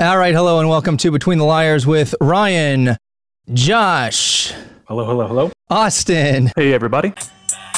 All right, hello and welcome to Between the Liars with Ryan, Josh, Hello, hello, hello. Austin, Hey, everybody.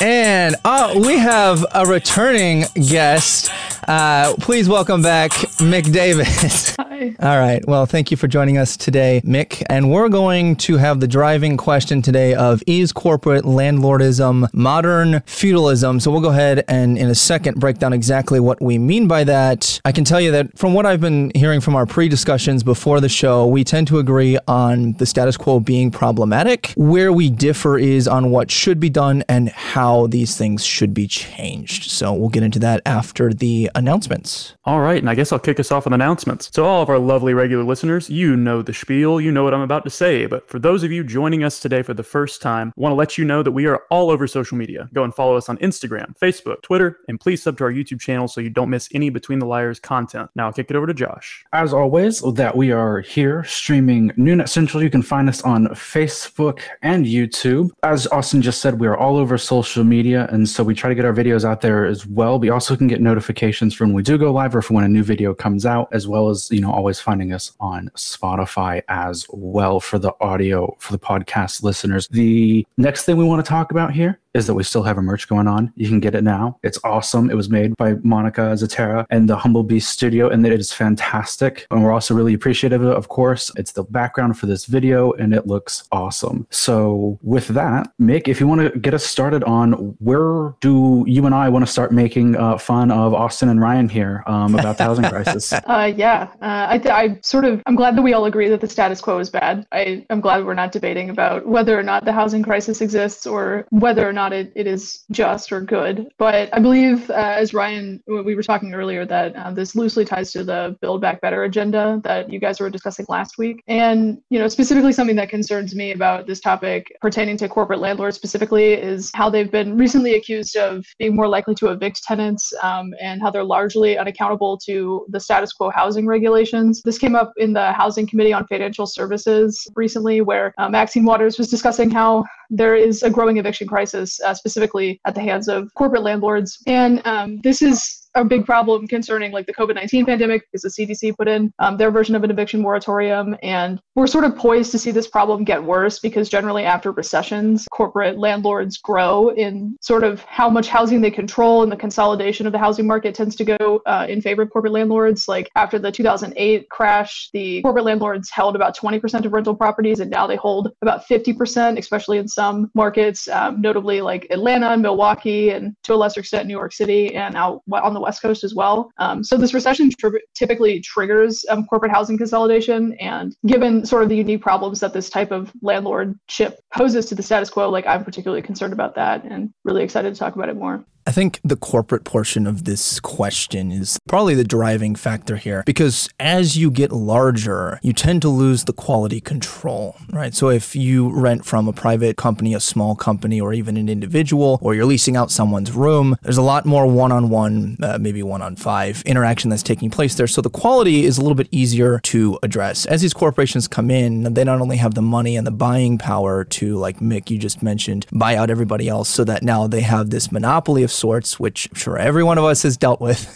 and uh, we have a returning guest. Uh, please welcome back Mick Davis. Hi. All right. Well, thank you for joining us today, Mick. And we're going to have the driving question today of is corporate landlordism modern feudalism? So we'll go ahead and in a second break down exactly what we mean by that. I can tell you that from what I've been hearing from our pre discussions before the show, we tend to agree on the status quo being problematic. Where we differ is on what should be done and how these things should be changed. So we'll get into that after the announcements. All right, and I guess I'll kick us off with announcements. So, all of our lovely regular listeners, you know the spiel, you know what I'm about to say. But for those of you joining us today for the first time, I want to let you know that we are all over social media. Go and follow us on Instagram, Facebook, Twitter, and please sub to our YouTube channel so you don't miss any Between the Liars content. Now, I'll kick it over to Josh. As always, that we are here streaming Noon at Central. You can find us on Facebook and YouTube. As Austin just said, we are all over social media, and so we try to get our videos out there as well. We also can get notifications from when we do go live or for when a new video comes out, as well as you know always finding us on Spotify as well for the audio for the podcast listeners. The next thing we want to talk about here is that we still have a merch going on. You can get it now. It's awesome. It was made by Monica Zatera and the Humble Beast Studio, and it is fantastic. And we're also really appreciative of it, of course. It's the background for this video, and it looks awesome. So, with that, Mick, if you want to get us started on where do you and I want to start making uh, fun of Austin and Ryan here um, about the housing crisis? Uh, yeah, uh, I, th- I sort of, I'm glad that we all agree that the status quo is bad. I, I'm glad we're not debating about whether or not the housing crisis exists or whether or not it, it is just or good. But I believe, uh, as Ryan, we were talking earlier, that uh, this loosely ties to the Build Back Better agenda that you guys were discussing last week. And, you know, specifically something that concerns me about this topic pertaining to corporate landlords specifically is how they've been recently accused of being more likely to evict tenants um, and how they're largely unaccountable to the status quo housing regulations. This came up in the Housing Committee on Financial Services recently, where uh, Maxine Waters was discussing how there is a growing eviction crisis, uh, specifically at the hands of corporate landlords. And um, this is a big problem concerning like the COVID-19 pandemic because the CDC put in um, their version of an eviction moratorium. And we're sort of poised to see this problem get worse because generally after recessions, corporate landlords grow in sort of how much housing they control and the consolidation of the housing market tends to go uh, in favor of corporate landlords. Like after the 2008 crash, the corporate landlords held about 20% of rental properties and now they hold about 50%, especially in some markets, um, notably like Atlanta and Milwaukee and to a lesser extent New York City and out on the West Coast as well. Um, so this recession tri- typically triggers um, corporate housing consolidation, and given sort of the unique problems that this type of landlordship poses to the status quo, like I'm particularly concerned about that, and really excited to talk about it more. I think the corporate portion of this question is probably the driving factor here because as you get larger, you tend to lose the quality control, right? So if you rent from a private company, a small company, or even an individual, or you're leasing out someone's room, there's a lot more one on one, maybe one on five interaction that's taking place there. So the quality is a little bit easier to address. As these corporations come in, they not only have the money and the buying power to, like Mick, you just mentioned, buy out everybody else so that now they have this monopoly of sorts, which I'm sure every one of us has dealt with.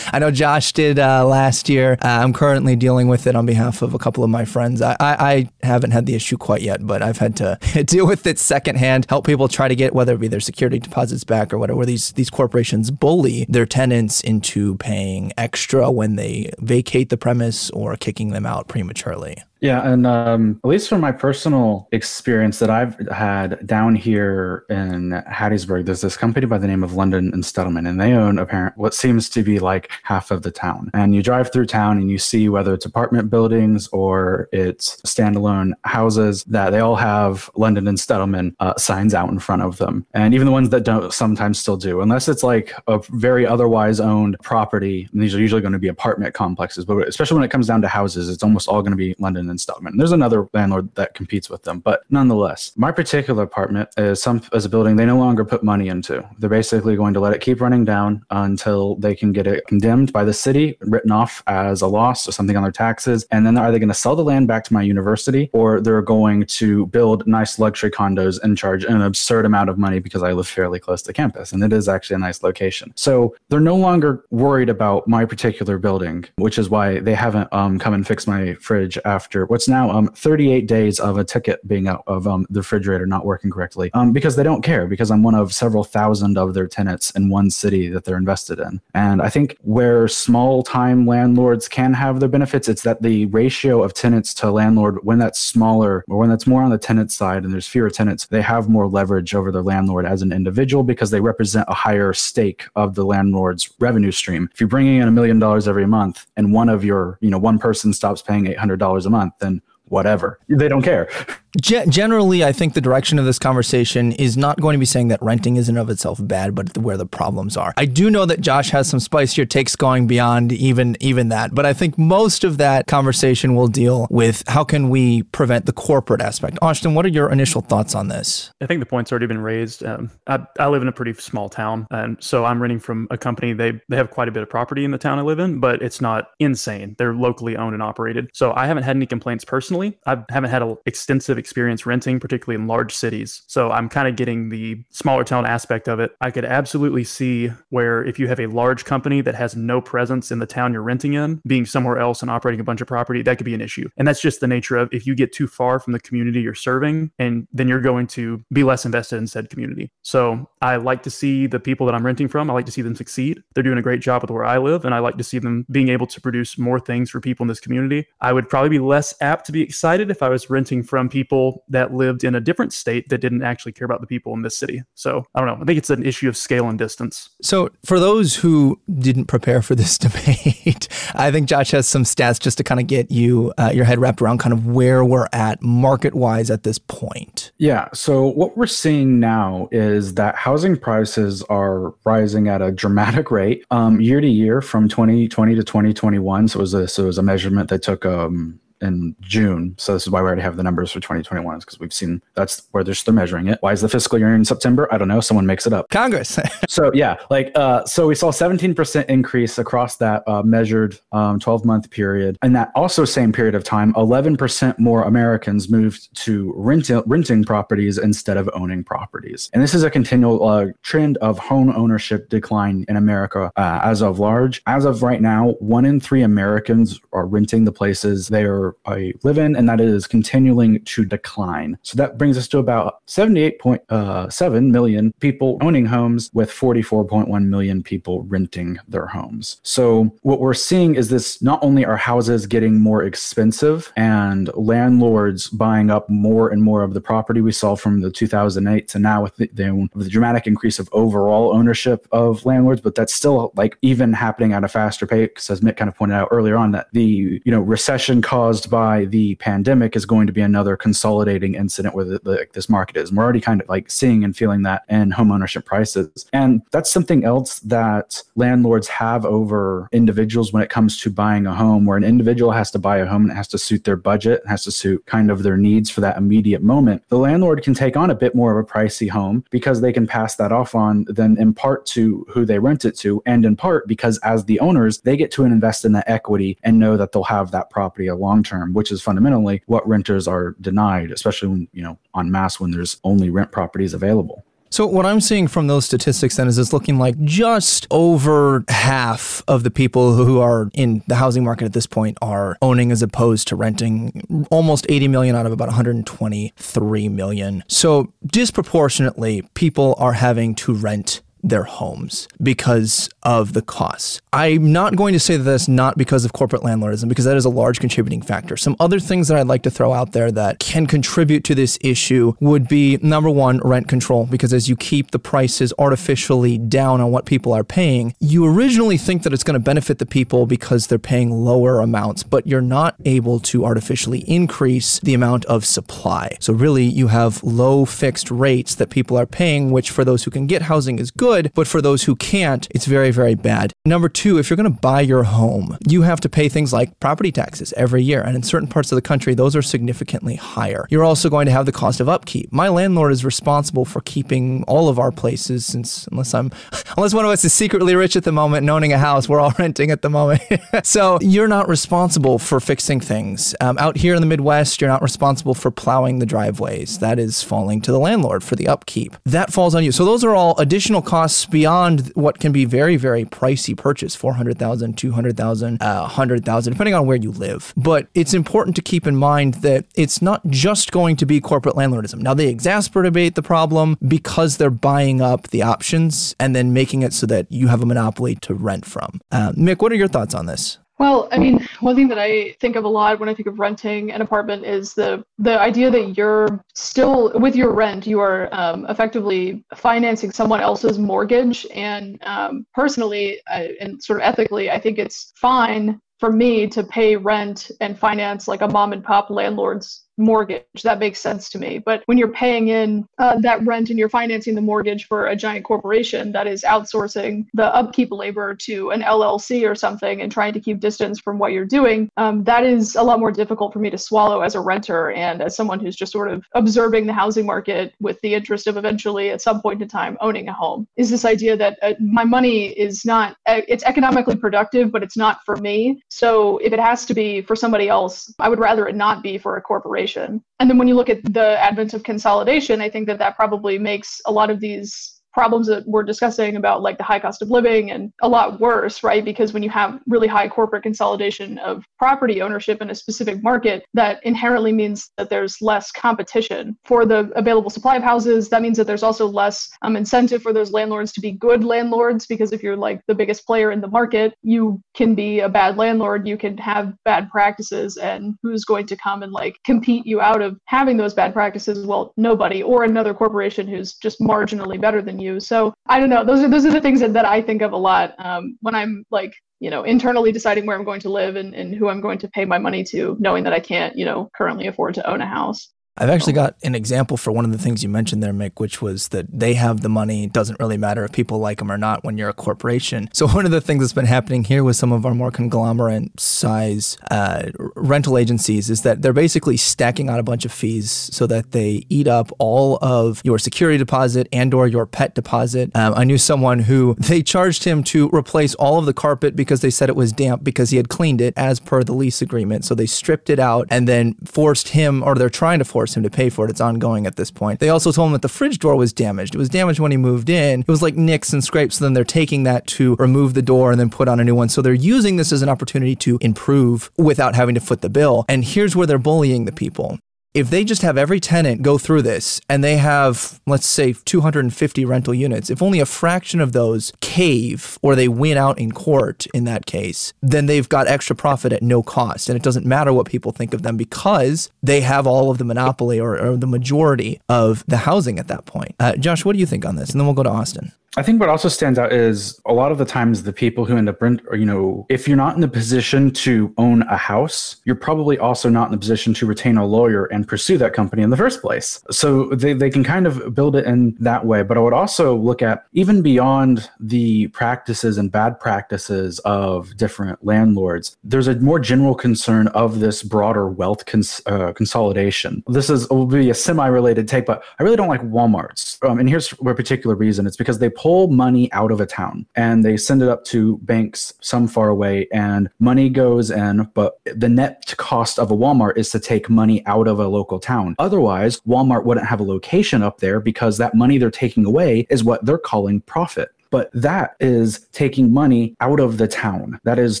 I know Josh did uh, last year. Uh, I'm currently dealing with it on behalf of a couple of my friends. I, I, I haven't had the issue quite yet, but I've had to deal with it secondhand, help people try to get whether it be their security deposits back or whatever. These these corporations bully their tenants into paying extra when they vacate the premise or kicking them out prematurely. Yeah, and um, at least from my personal experience that I've had down here in Hattiesburg, there's this company by the name of London and Stettleman, and they own apparent what seems to be like half of the town. And you drive through town and you see whether it's apartment buildings or it's standalone houses that they all have London and Stettleman uh, signs out in front of them, and even the ones that don't sometimes still do, unless it's like a very otherwise owned property. And these are usually going to be apartment complexes, but especially when it comes down to houses, it's almost all going to be London installment. And there's another landlord that competes with them, but nonetheless, my particular apartment is some as a building they no longer put money into. They're basically going to let it keep running down until they can get it condemned by the city, written off as a loss or something on their taxes, and then are they going to sell the land back to my university, or they're going to build nice luxury condos and charge an absurd amount of money because I live fairly close to campus, and it is actually a nice location. So they're no longer worried about my particular building, which is why they haven't um, come and fixed my fridge after what's now um, 38 days of a ticket being out of um, the refrigerator not working correctly um, because they don't care because I'm one of several thousand of their tenants in one city that they're invested in. And I think where small time landlords can have their benefits, it's that the ratio of tenants to landlord, when that's smaller or when that's more on the tenant side and there's fewer tenants, they have more leverage over their landlord as an individual because they represent a higher stake of the landlord's revenue stream. If you're bringing in a million dollars every month and one of your, you know, one person stops paying $800 a month, then whatever. They don't care. Ge- generally, I think the direction of this conversation is not going to be saying that renting is in of itself bad, but where the problems are. I do know that Josh has some spicier takes going beyond even even that, but I think most of that conversation will deal with how can we prevent the corporate aspect. Austin, what are your initial thoughts on this? I think the point's already been raised. Um, I, I live in a pretty small town, and so I'm renting from a company. They they have quite a bit of property in the town I live in, but it's not insane. They're locally owned and operated, so I haven't had any complaints personally. I haven't had an extensive experience renting, particularly in large cities. So I'm kind of getting the smaller town aspect of it. I could absolutely see where if you have a large company that has no presence in the town you're renting in, being somewhere else and operating a bunch of property, that could be an issue. And that's just the nature of if you get too far from the community you're serving, and then you're going to be less invested in said community. So I like to see the people that I'm renting from, I like to see them succeed. They're doing a great job with where I live, and I like to see them being able to produce more things for people in this community. I would probably be less apt to be excited if I was renting from people that lived in a different state that didn't actually care about the people in this city. So I don't know. I think it's an issue of scale and distance. So for those who didn't prepare for this debate, I think Josh has some stats just to kind of get you uh, your head wrapped around kind of where we're at market wise at this point. Yeah. So what we're seeing now is that housing prices are rising at a dramatic rate um, year to year from 2020 to 2021. So it was a, so it was a measurement that took um, in June. So this is why we already have the numbers for 2021 is because we've seen that's where they're still measuring it. Why is the fiscal year in September? I don't know. Someone makes it up. Congress. so yeah, like uh, so we saw 17% increase across that uh, measured 12 um, month period, and that also same period of time, 11% more Americans moved to renting renting properties instead of owning properties. And this is a continual uh, trend of home ownership decline in America uh, as of large. As of right now, one in three Americans are renting the places they are I live in, and that is continuing to decline. So that brings us to about 78.7 uh, people owning homes, with 44.1 million people renting their homes. So what we're seeing is this not only are houses getting more expensive and landlords buying up more and more of the property we saw from the 2008 to now with the, the, the dramatic increase of overall ownership of landlords, but that's still like even happening at a faster pace, as Mick kind of pointed out earlier on, that the you know recession caused caused by the pandemic is going to be another consolidating incident where the, the, this market is. And we're already kind of like seeing and feeling that in home ownership prices. And that's something else that landlords have over individuals when it comes to buying a home, where an individual has to buy a home and it has to suit their budget, has to suit kind of their needs for that immediate moment. The landlord can take on a bit more of a pricey home because they can pass that off on then in part to who they rent it to, and in part because as the owners, they get to invest in that equity and know that they'll have that property a long term, which is fundamentally what renters are denied, especially when, you know, on mass when there's only rent properties available. So what I'm seeing from those statistics then is it's looking like just over half of the people who are in the housing market at this point are owning as opposed to renting almost 80 million out of about 123 million. So disproportionately people are having to rent their homes because of the costs. I'm not going to say that that's not because of corporate landlordism, because that is a large contributing factor. Some other things that I'd like to throw out there that can contribute to this issue would be number one, rent control, because as you keep the prices artificially down on what people are paying, you originally think that it's going to benefit the people because they're paying lower amounts, but you're not able to artificially increase the amount of supply. So really, you have low fixed rates that people are paying, which for those who can get housing is good could, but for those who can't, it's very, very bad. Number two, if you're going to buy your home, you have to pay things like property taxes every year. And in certain parts of the country, those are significantly higher. You're also going to have the cost of upkeep. My landlord is responsible for keeping all of our places since unless I'm unless one of us is secretly rich at the moment and owning a house, we're all renting at the moment. so you're not responsible for fixing things. Um, out here in the Midwest, you're not responsible for plowing the driveways. That is falling to the landlord for the upkeep. That falls on you. So those are all additional costs beyond what can be very, very pricey purchase 400,000, 200,000, uh, 100,000, depending on where you live. But it's important to keep in mind that it's not just going to be corporate landlordism. Now, they exacerbate the problem because they're buying up the options and then making it so that you have a monopoly to rent from. Uh, Mick, what are your thoughts on this? Well, I mean, one thing that I think of a lot when I think of renting an apartment is the the idea that you're still with your rent, you are um, effectively financing someone else's mortgage. And um, personally, I, and sort of ethically, I think it's fine for me to pay rent and finance like a mom and pop landlord's mortgage. That makes sense to me. But when you're paying in uh, that rent and you're financing the mortgage for a giant corporation that is outsourcing the upkeep labor to an LLC or something and trying to keep distance from what you're doing, um, that is a lot more difficult for me to swallow as a renter and as someone who's just sort of observing the housing market with the interest of eventually at some point in time owning a home. Is this idea that uh, my money is not, it's economically productive, but it's not for me. So if it has to be for somebody else, I would rather it not be for a corporation And then when you look at the advent of consolidation, I think that that probably makes a lot of these problems that we're discussing about like the high cost of living and a lot worse, right? Because when you have really high corporate consolidation of property ownership in a specific market, that inherently means that there's less competition for the available supply of houses. That means that there's also less um, incentive for those landlords to be good landlords because if you're like the biggest player in the market, you can be a bad landlord, you can have bad practices, and who's going to come and like compete you out of having those bad practices? Well, nobody, or another corporation who's just marginally better than you you. So I don't know. Those are those are the things that, that I think of a lot um, when I'm like you know internally deciding where I'm going to live and, and who I'm going to pay my money to, knowing that I can't you know currently afford to own a house. I've actually got an example for one of the things you mentioned there, Mick, which was that they have the money. It doesn't really matter if people like them or not when you're a corporation. So, one of the things that's been happening here with some of our more conglomerate size uh, rental agencies is that they're basically stacking on a bunch of fees so that they eat up all of your security deposit and or your pet deposit. Um, I knew someone who they charged him to replace all of the carpet because they said it was damp because he had cleaned it as per the lease agreement. So they stripped it out and then forced him, or they're trying to force force him to pay for it. It's ongoing at this point. They also told him that the fridge door was damaged. It was damaged when he moved in. It was like nicks and scrapes. So then they're taking that to remove the door and then put on a new one. So they're using this as an opportunity to improve without having to foot the bill. And here's where they're bullying the people if they just have every tenant go through this and they have, let's say, 250 rental units, if only a fraction of those cave or they win out in court in that case, then they've got extra profit at no cost. And it doesn't matter what people think of them because they have all of the monopoly or, or the majority of the housing at that point. Uh, Josh, what do you think on this? And then we'll go to Austin. I think what also stands out is a lot of the times the people who end up rent, or, you know, if you're not in the position to own a house, you're probably also not in the position to retain a lawyer and pursue that company in the first place. So they, they can kind of build it in that way. But I would also look at even beyond the practices and bad practices of different landlords, there's a more general concern of this broader wealth cons- uh, consolidation. This is will be a semi-related take, but I really don't like Walmart's. Um, and here's a particular reason. It's because they pull money out of a town and they send it up to banks some far away and money goes in, but the net cost of a Walmart is to take money out of a local town. Otherwise, Walmart wouldn't have a location up there because that money they're taking away is what they're calling profit. But that is taking money out of the town. That is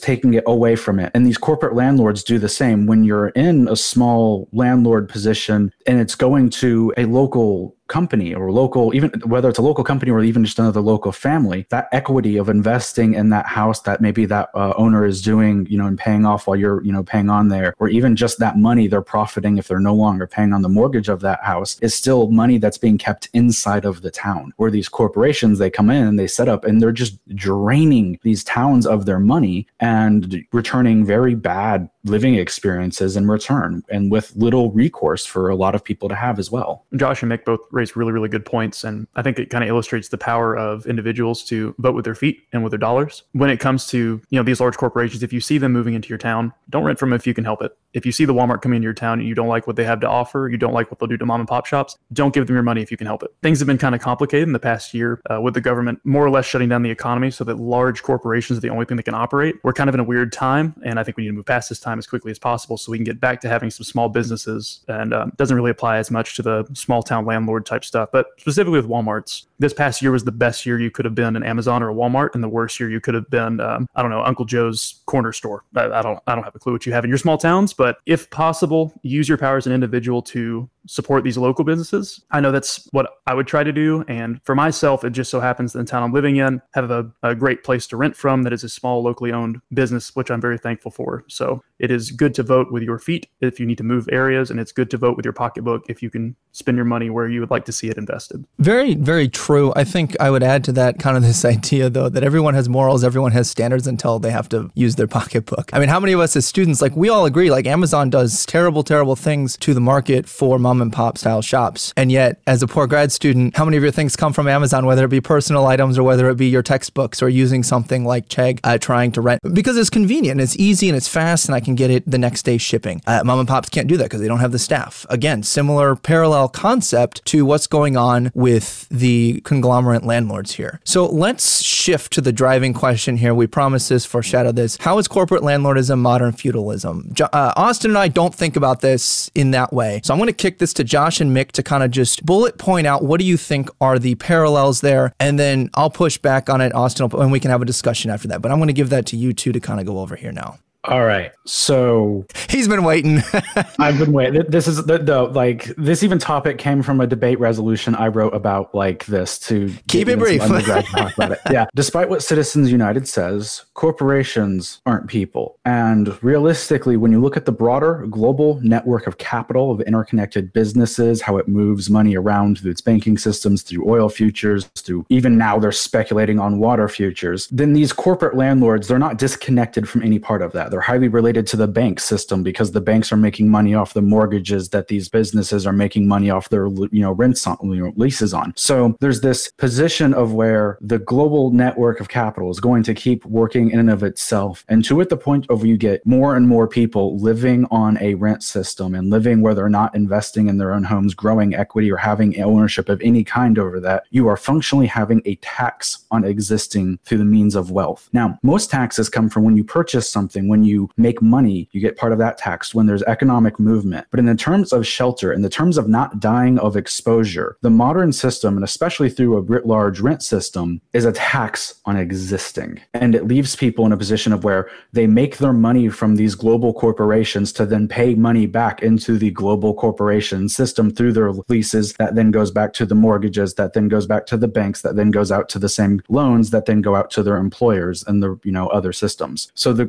taking it away from it. And these corporate landlords do the same. When you're in a small landlord position and it's going to a local company or local, even whether it's a local company or even just another local family, that equity of investing in that house that maybe that uh, owner is doing, you know, and paying off while you're, you know, paying on there, or even just that money they're profiting if they're no longer paying on the mortgage of that house is still money that's being kept inside of the town. Where these corporations, they come in and they set up and they're just draining these towns of their money and returning very bad living experiences in return and with little recourse for a lot of people to have as well. Josh and Mick both raised really, really good points. And I think it kind of illustrates the power of individuals to vote with their feet and with their dollars. When it comes to, you know, these large corporations, if you see them moving into your town, don't rent from them if you can help it. If you see the Walmart coming into your town and you don't like what they have to offer, you don't like what they'll do to mom and pop shops, don't give them your money if you can help it. Things have been kind of complicated in the past year uh, with the government more or less shutting down the economy so that large corporations are the only thing that can operate. We're kind of in a weird time. And I think we need to move past this time as quickly as possible so we can get back to having some small businesses. And um, doesn't really apply as much to the small town landlord type stuff, but specifically with Walmart's. This past year was the best year you could have been an Amazon or a Walmart, and the worst year you could have been, um, I don't know, Uncle Joe's corner store. I, I don't, I don't have a clue what you have in your small towns, but if possible, use your power as an individual to support these local businesses. I know that's what I would try to do. And for myself, it just so happens that the town I'm living in have a, a great place to rent from that is a small locally owned business, which I'm very thankful for. So it is good to vote with your feet if you need to move areas, and it's good to vote with your pocketbook if you can spend your money where you would like to see it invested. Very, very true. I think I would add to that kind of this idea, though, that everyone has morals, everyone has standards until they have to use their pocketbook. I mean, how many of us as students, like, we all agree, like, Amazon does terrible, terrible things to the market for mom and pop style shops. And yet, as a poor grad student, how many of your things come from Amazon, whether it be personal items or whether it be your textbooks or using something like Chegg uh, trying to rent? Because it's convenient, it's easy, and it's fast, and I can get it the next day shipping. Uh, mom and pops can't do that because they don't have the staff. Again, similar parallel concept to what's going on with the conglomerate landlords here. So let's shift to the driving question here. We promise this, foreshadow this. How is corporate landlordism modern feudalism? Uh, Austin and I don't think about this in that way. So I'm going to kick this to Josh and Mick to kind of just bullet point out what do you think are the parallels there, and then I'll push back on it, Austin, and we can have a discussion after that. But I'm going to give that to you two to kind of go over here now. All right. So he's been waiting. I've been waiting. This is the, the, like this even topic came from a debate resolution I wrote about like this to keep it brief. talk about it. Yeah. Despite what Citizens United says, corporations aren't people. And realistically, when you look at the broader global network of capital of interconnected businesses, how it moves money around through its banking systems, through oil futures, through even now they're speculating on water futures, then these corporate landlords, they're not disconnected from any part of that. They're highly related to the bank system because the banks are making money off the mortgages that these businesses are making money off their you know rents on you know, leases on. So there's this position of where the global network of capital is going to keep working in and of itself, and to at the point of you get more and more people living on a rent system and living where they're not investing in their own homes, growing equity or having ownership of any kind over that, you are functionally having a tax on existing through the means of wealth. Now, most taxes come from when you purchase something, when you make money, you get part of that tax when there's economic movement. But in the terms of shelter, in the terms of not dying of exposure, the modern system, and especially through a writ large rent system, is a tax on existing. And it leaves people in a position of where they make their money from these global corporations to then pay money back into the global corporation system through their leases that then goes back to the mortgages, that then goes back to the banks, that then goes out to the same loans that then go out to their employers and the you know other systems. So the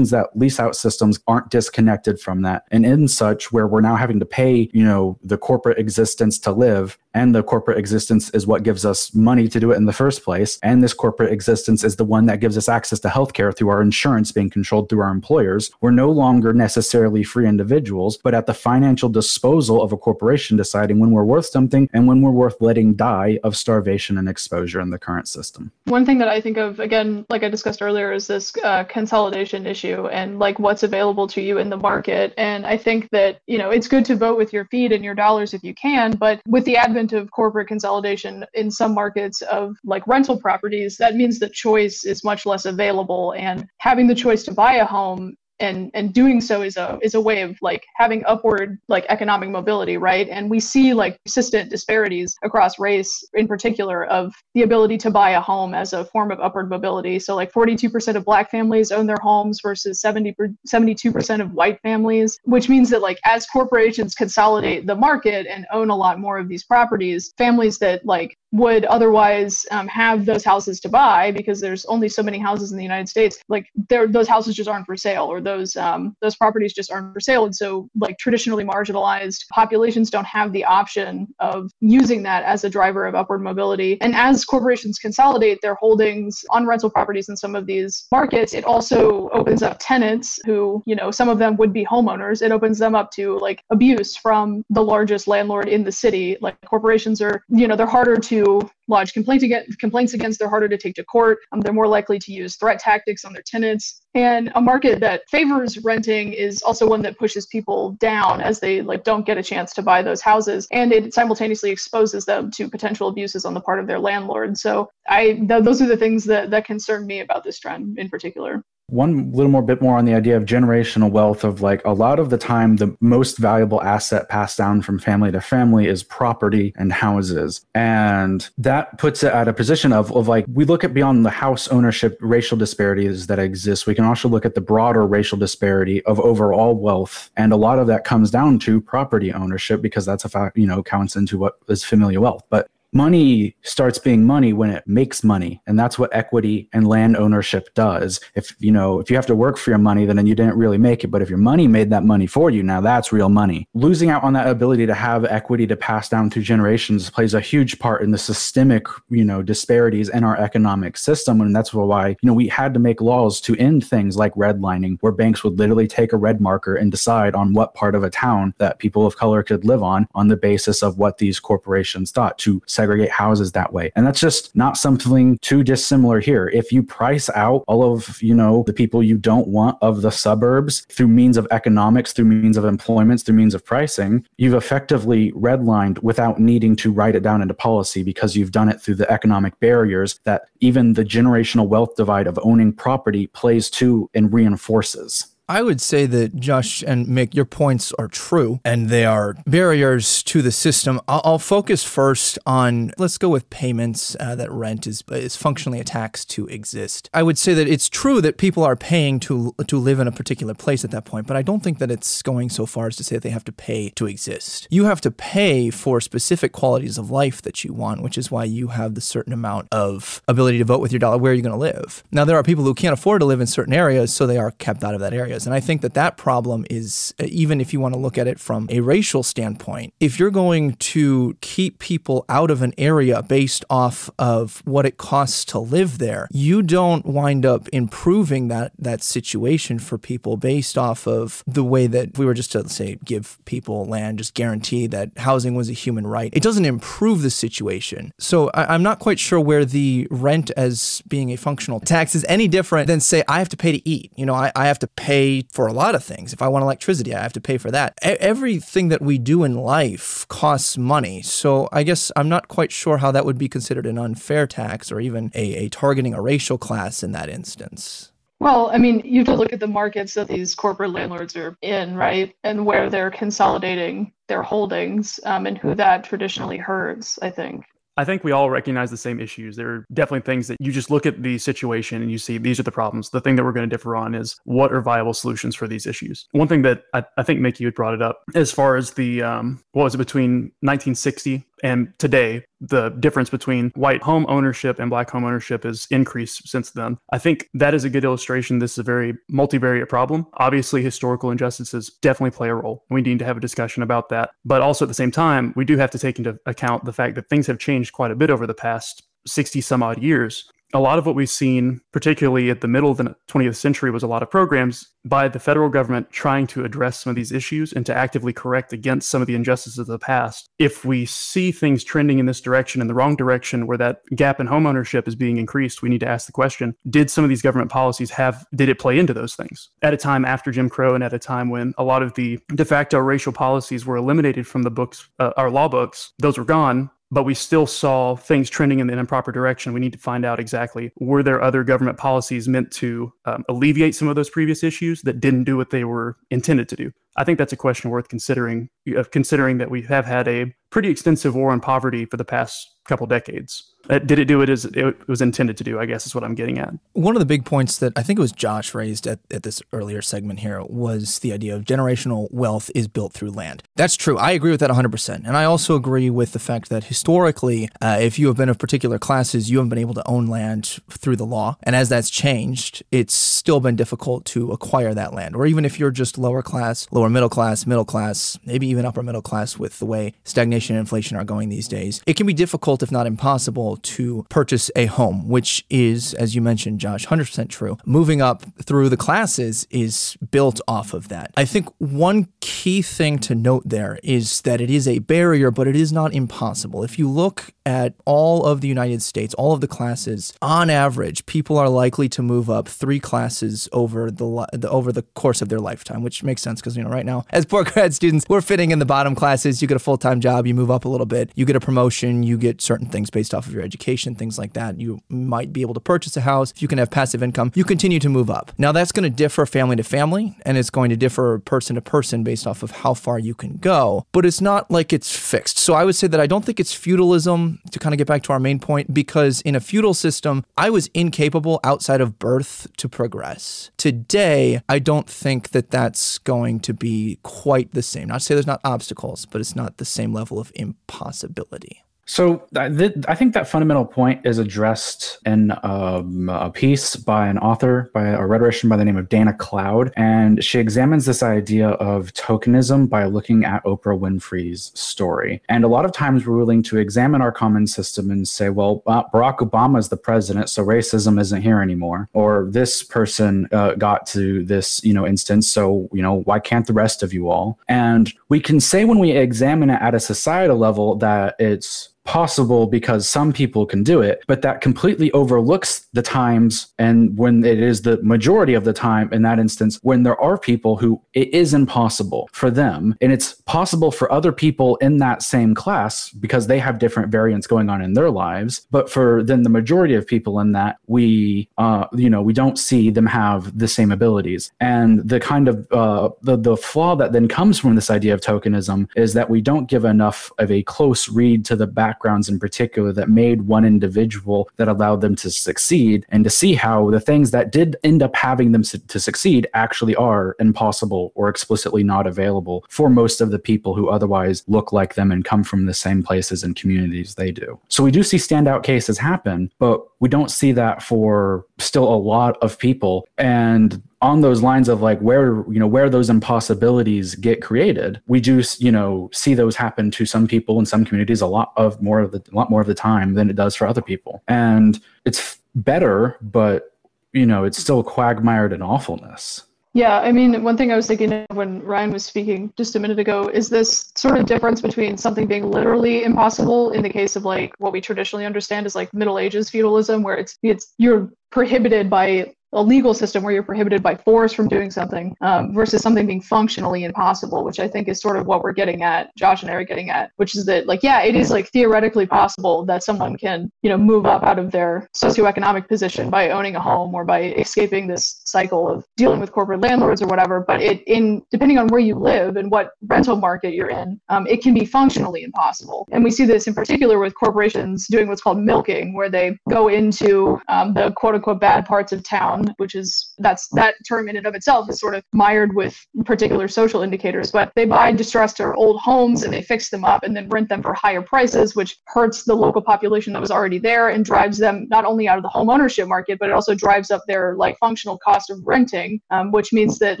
that lease out systems aren't disconnected from that. And in such, where we're now having to pay, you know, the corporate existence to live, and the corporate existence is what gives us money to do it in the first place. And this corporate existence is the one that gives us access to healthcare through our insurance being controlled through our employers. We're no longer necessarily free individuals, but at the financial disposal of a corporation deciding when we're worth something and when we're worth letting die of starvation and exposure in the current system. One thing that I think of, again, like I discussed earlier, is this uh, consolidation issue and like what's available to you in the market. And I think that, you know, it's good to vote with your feet and your dollars if you can, but with the advent of corporate consolidation in some markets of like rental properties, that means that choice is much less available. And having the choice to buy a home and and doing so is a is a way of like having upward like economic mobility right and we see like persistent disparities across race in particular of the ability to buy a home as a form of upward mobility so like 42% of black families own their homes versus 70 72% of white families which means that like as corporations consolidate the market and own a lot more of these properties families that like would otherwise um, have those houses to buy because there's only so many houses in the United States. Like those houses just aren't for sale, or those um, those properties just aren't for sale, and so like traditionally marginalized populations don't have the option of using that as a driver of upward mobility. And as corporations consolidate their holdings on rental properties in some of these markets, it also opens up tenants who, you know, some of them would be homeowners. It opens them up to like abuse from the largest landlord in the city. Like corporations are, you know, they're harder to lodge complaints against, complaints against, they're harder to take to court. Um, they're more likely to use threat tactics on their tenants. And a market that favors renting is also one that pushes people down as they like don't get a chance to buy those houses, and it simultaneously exposes them to potential abuses on the part of their landlord. So I th- those are the things that that concern me about this trend in particular one little more bit more on the idea of generational wealth of like a lot of the time the most valuable asset passed down from family to family is property and houses. And that puts it at a position of, of like we look at beyond the house ownership racial disparities that exist we can also look at the broader racial disparity of overall wealth. And a lot of that comes down to property ownership because that's a fact you know counts into what is familial wealth. But money starts being money when it makes money. And that's what equity and land ownership does. If you know if you have to work for your money then you didn't really make it. But if your money made that money for you now that's real money. Losing out on that ability to have equity to pass down through generations plays a huge part in the systemic you know disparities in our economic system. And that's why you know we had to make laws to end things like redlining where banks would literally take a red marker and decide on what part of a town that people of color could live on on the basis of what these corporations thought to segregate houses that way. And that's just not something too dissimilar here. If you price out all of, you know, the people you don't want of the suburbs through means of economics, through means of employments, through means of pricing, you've effectively redlined without needing to write it down into policy because you've done it through the economic barriers that even the generational wealth divide of owning property plays to and reinforces. I would say that Josh and Mick, your points are true, and they are barriers to the system. I'll, I'll focus first on let's go with payments uh, that rent is is functionally a tax to exist. I would say that it's true that people are paying to to live in a particular place at that point, but I don't think that it's going so far as to say that they have to pay to exist. You have to pay for specific qualities of life that you want, which is why you have the certain amount of ability to vote with your dollar where you're going to live. Now there are people who can't afford to live in certain areas, so they are kept out of that area areas. And I think that that problem is, uh, even if you want to look at it from a racial standpoint, if you're going to keep people out of an area based off of what it costs to live there, you don't wind up improving that, that situation for people based off of the way that we were just to say, give people land, just guarantee that housing was a human right. It doesn't improve the situation. So I, I'm not quite sure where the rent as being a functional tax is any different than say, I have to pay to eat. You know, I, I have to pay pay for a lot of things. If I want electricity, I have to pay for that. everything that we do in life costs money. So I guess I'm not quite sure how that would be considered an unfair tax or even a, a targeting a racial class in that instance. Well, I mean, you have to look at the markets that these corporate landlords are in, right? And where they're consolidating their holdings um, and who that traditionally hurts, I think. I think we all recognize the same issues. There are definitely things that you just look at the situation and you see these are the problems. The thing that we're going to differ on is what are viable solutions for these issues. One thing that I, I think Mickey had brought it up as far as the um, what was it between 1960 and today, the difference between white home ownership and black home ownership has increased since then. I think that is a good illustration. This is a very multivariate problem. Obviously, historical injustices definitely play a role. We need to have a discussion about that. But also at the same time, we do have to take into account the fact that things have changed quite a bit over the past 60 some odd years a lot of what we've seen, particularly at the middle of the 20th century, was a lot of programs by the federal government trying to address some of these issues and to actively correct against some of the injustices of the past. If we see things trending in this direction, in the wrong direction, where that gap in homeownership is being increased, we need to ask the question did some of these government policies have, did it play into those things? At a time after Jim Crow and at a time when a lot of the de facto racial policies were eliminated from the books, uh, our law books, those were gone but we still saw things trending in the improper direction. We need to find out exactly were there other government policies meant to um, alleviate some of those previous issues that didn't do what they were intended to do. I think that's a question worth considering, uh, considering that we have had a pretty extensive war on poverty for the past couple decades. Uh, did it do it as it was intended to do? I guess is what I'm getting at. One of the big points that I think it was Josh raised at, at this earlier segment here was the idea of generational wealth is built through land. That's true. I agree with that 100%. And I also agree with the fact that historically, uh, if you have been of particular classes, you haven't been able to own land through the law. And as that's changed, it's still been difficult to acquire that land. Or even if you're just lower class, lower middle class, middle class, maybe even upper middle class with the way stagnation and inflation are going these days, it can be difficult, if not impossible, to purchase a home, which is, as you mentioned, Josh, 100% true. Moving up through the classes is built off of that. I think one key thing to note there is that it is a barrier, but it is not impossible. If you look at all of the United States, all of the classes, on average, people are likely to move up three classes over the, the over the course of their lifetime, which makes sense because you know right now, as poor grad students, we're fitting in the bottom classes. You get a full time job, you move up a little bit, you get a promotion, you get certain things based off of your education, things like that. You might be able to purchase a house. If you can have passive income, you continue to move up. Now that's going to differ family to family, and it's going to differ person to person based off of how far you can go. But it's not like it's fixed. So I would say that I don't think it's feudalism to kind of get back to our main point, because in a feudal system, I was incapable outside of birth to progress. Today, I don't think that that's going to be quite the same. Not to say there's not obstacles, but it's not the same level of impossibility. So I think that fundamental point is addressed in um, a piece by an author, by a rhetorician by the name of Dana Cloud, and she examines this idea of tokenism by looking at Oprah Winfrey's story. And a lot of times we're willing to examine our common system and say, well, uh, Barack Obama is the president, so racism isn't here anymore, or this person uh, got to this, you know, instance, so you know, why can't the rest of you all? And we can say when we examine it at a societal level that it's possible because some people can do it, but that completely overlooks the times and when it is the majority of the time in that instance when there are people who it is impossible for them. And it's possible for other people in that same class because they have different variants going on in their lives, but for then the majority of people in that we uh, you know we don't see them have the same abilities. And the kind of uh, the the flaw that then comes from this idea of tokenism is that we don't give enough of a close read to the backgrounds in particular that made one individual that allowed them to succeed and to see how the things that did end up having them su- to succeed actually are impossible or explicitly not available for most of the people who otherwise look like them and come from the same places and communities they do. So we do see standout cases happen, but we don't see that for still a lot of people. And on those lines of like where you know where those impossibilities get created we do you know see those happen to some people in some communities a lot of more of the a lot more of the time than it does for other people and it's better but you know it's still quagmired in awfulness yeah, I mean, one thing I was thinking of when Ryan was speaking just a minute ago is this sort of difference between something being literally impossible in the case of like what we traditionally understand as like Middle Ages feudalism, where it's it's you're prohibited by a legal system where you're prohibited by force from doing something um, versus something being functionally impossible, which I think is sort of what we're getting at, Josh and I are getting at, which is that like, yeah, it is like theoretically possible that someone can, you know, move up out of their socioeconomic position by owning a home or by escaping this cycle of dealing with corporate landlords or whatever. But it in depending on where you live and what rental market you're in, um, it can be functionally impossible. And we see this in particular with corporations doing what's called milking, where they go into um, the quote unquote bad parts of town which is that's that term in and of itself is sort of mired with particular social indicators. But they buy distressed or old homes and they fix them up and then rent them for higher prices, which hurts the local population that was already there and drives them not only out of the home ownership market, but it also drives up their like functional cost of renting, um, which means that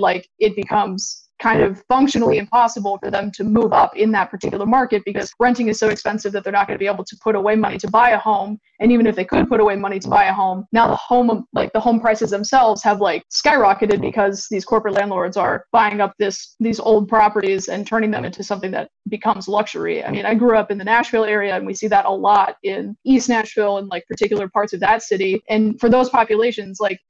like it becomes kind of functionally impossible for them to move up in that particular market because renting is so expensive that they're not going to be able to put away money to buy a home. And even if they could put away money to buy a home now the home like the home prices themselves have like skyrocketed because these corporate landlords are buying up this these old properties and turning them into something that becomes luxury. I mean i grew up in the nashville area and we see that a lot in east nashville and like particular parts of that city. And for those populations like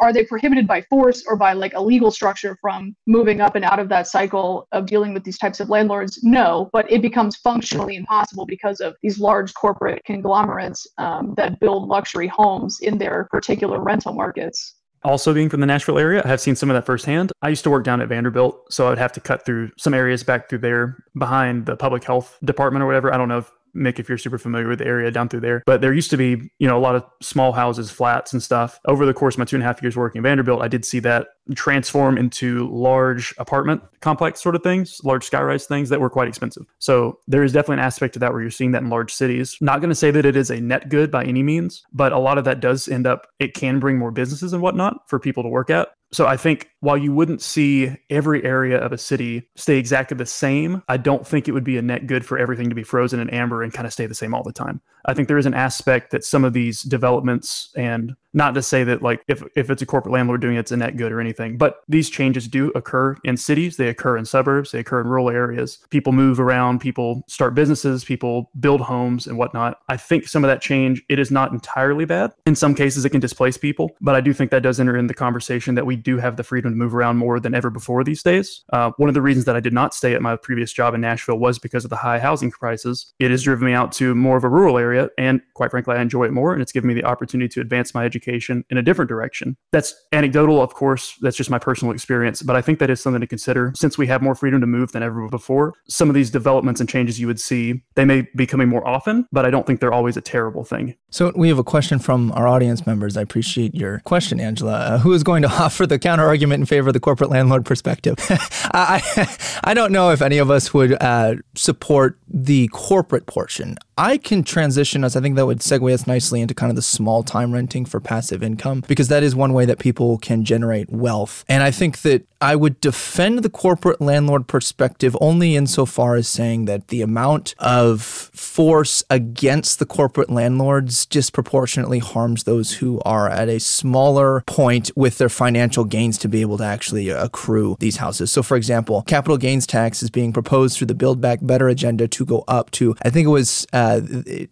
are they prohibited by force or by like a legal structure from moving up and out out of that cycle of dealing with these types of landlords? No, but it becomes functionally impossible because of these large corporate conglomerates um, that build luxury homes in their particular rental markets. also being from the Nashville area, I have seen some of that firsthand. I used to work down at Vanderbilt, so I would have to cut through some areas back through there behind the public health department or whatever. I don't know if Mick, if you're super familiar with the area down through there. But there used to be, you know, a lot of small houses, flats, and stuff. Over the course of my two and a half years working at Vanderbilt, I did see that transform into large apartment complex sort of things, large skyrise things that were quite expensive. So there is definitely an aspect to that where you're seeing that in large cities. Not going to say that it is a net good by any means, but a lot of that does end up, it can bring more businesses and whatnot for people to work at. So I think while you wouldn't see every area of a city stay exactly the same, I don't think it would be a net good for everything to be frozen in amber and kind of stay the same all the time. I think there is an aspect that some of these developments and not to say that like if, if it's a corporate landlord doing it, it's a net good or anything, but these changes do occur in cities, they occur in suburbs, they occur in rural areas. People move around, people start businesses, people build homes and whatnot. I think some of that change, it is not entirely bad. In some cases, it can displace people, but I do think that does enter in the conversation that do have the freedom to move around more than ever before these days. Uh, one of the reasons that I did not stay at my previous job in Nashville was because of the high housing prices. It has driven me out to more of a rural area, and quite frankly, I enjoy it more, and it's given me the opportunity to advance my education in a different direction. That's anecdotal, of course. That's just my personal experience, but I think that is something to consider since we have more freedom to move than ever before. Some of these developments and changes you would see, they may be coming more often, but I don't think they're always a terrible thing. So we have a question from our audience members. I appreciate your question, Angela. Uh, who is going to offer the counter argument in favor of the corporate landlord perspective? I, I don't know if any of us would uh, support the corporate portion. I can transition us. I think that would segue us nicely into kind of the small time renting for passive income because that is one way that people can generate wealth. And I think that I would defend the corporate landlord perspective only insofar as saying that the amount of force against the corporate landlords disproportionately harms those who are at a smaller point with their financial gains to be able to actually accrue these houses. So, for example, capital gains tax is being proposed through the Build Back Better agenda to go up to, I think it was, uh,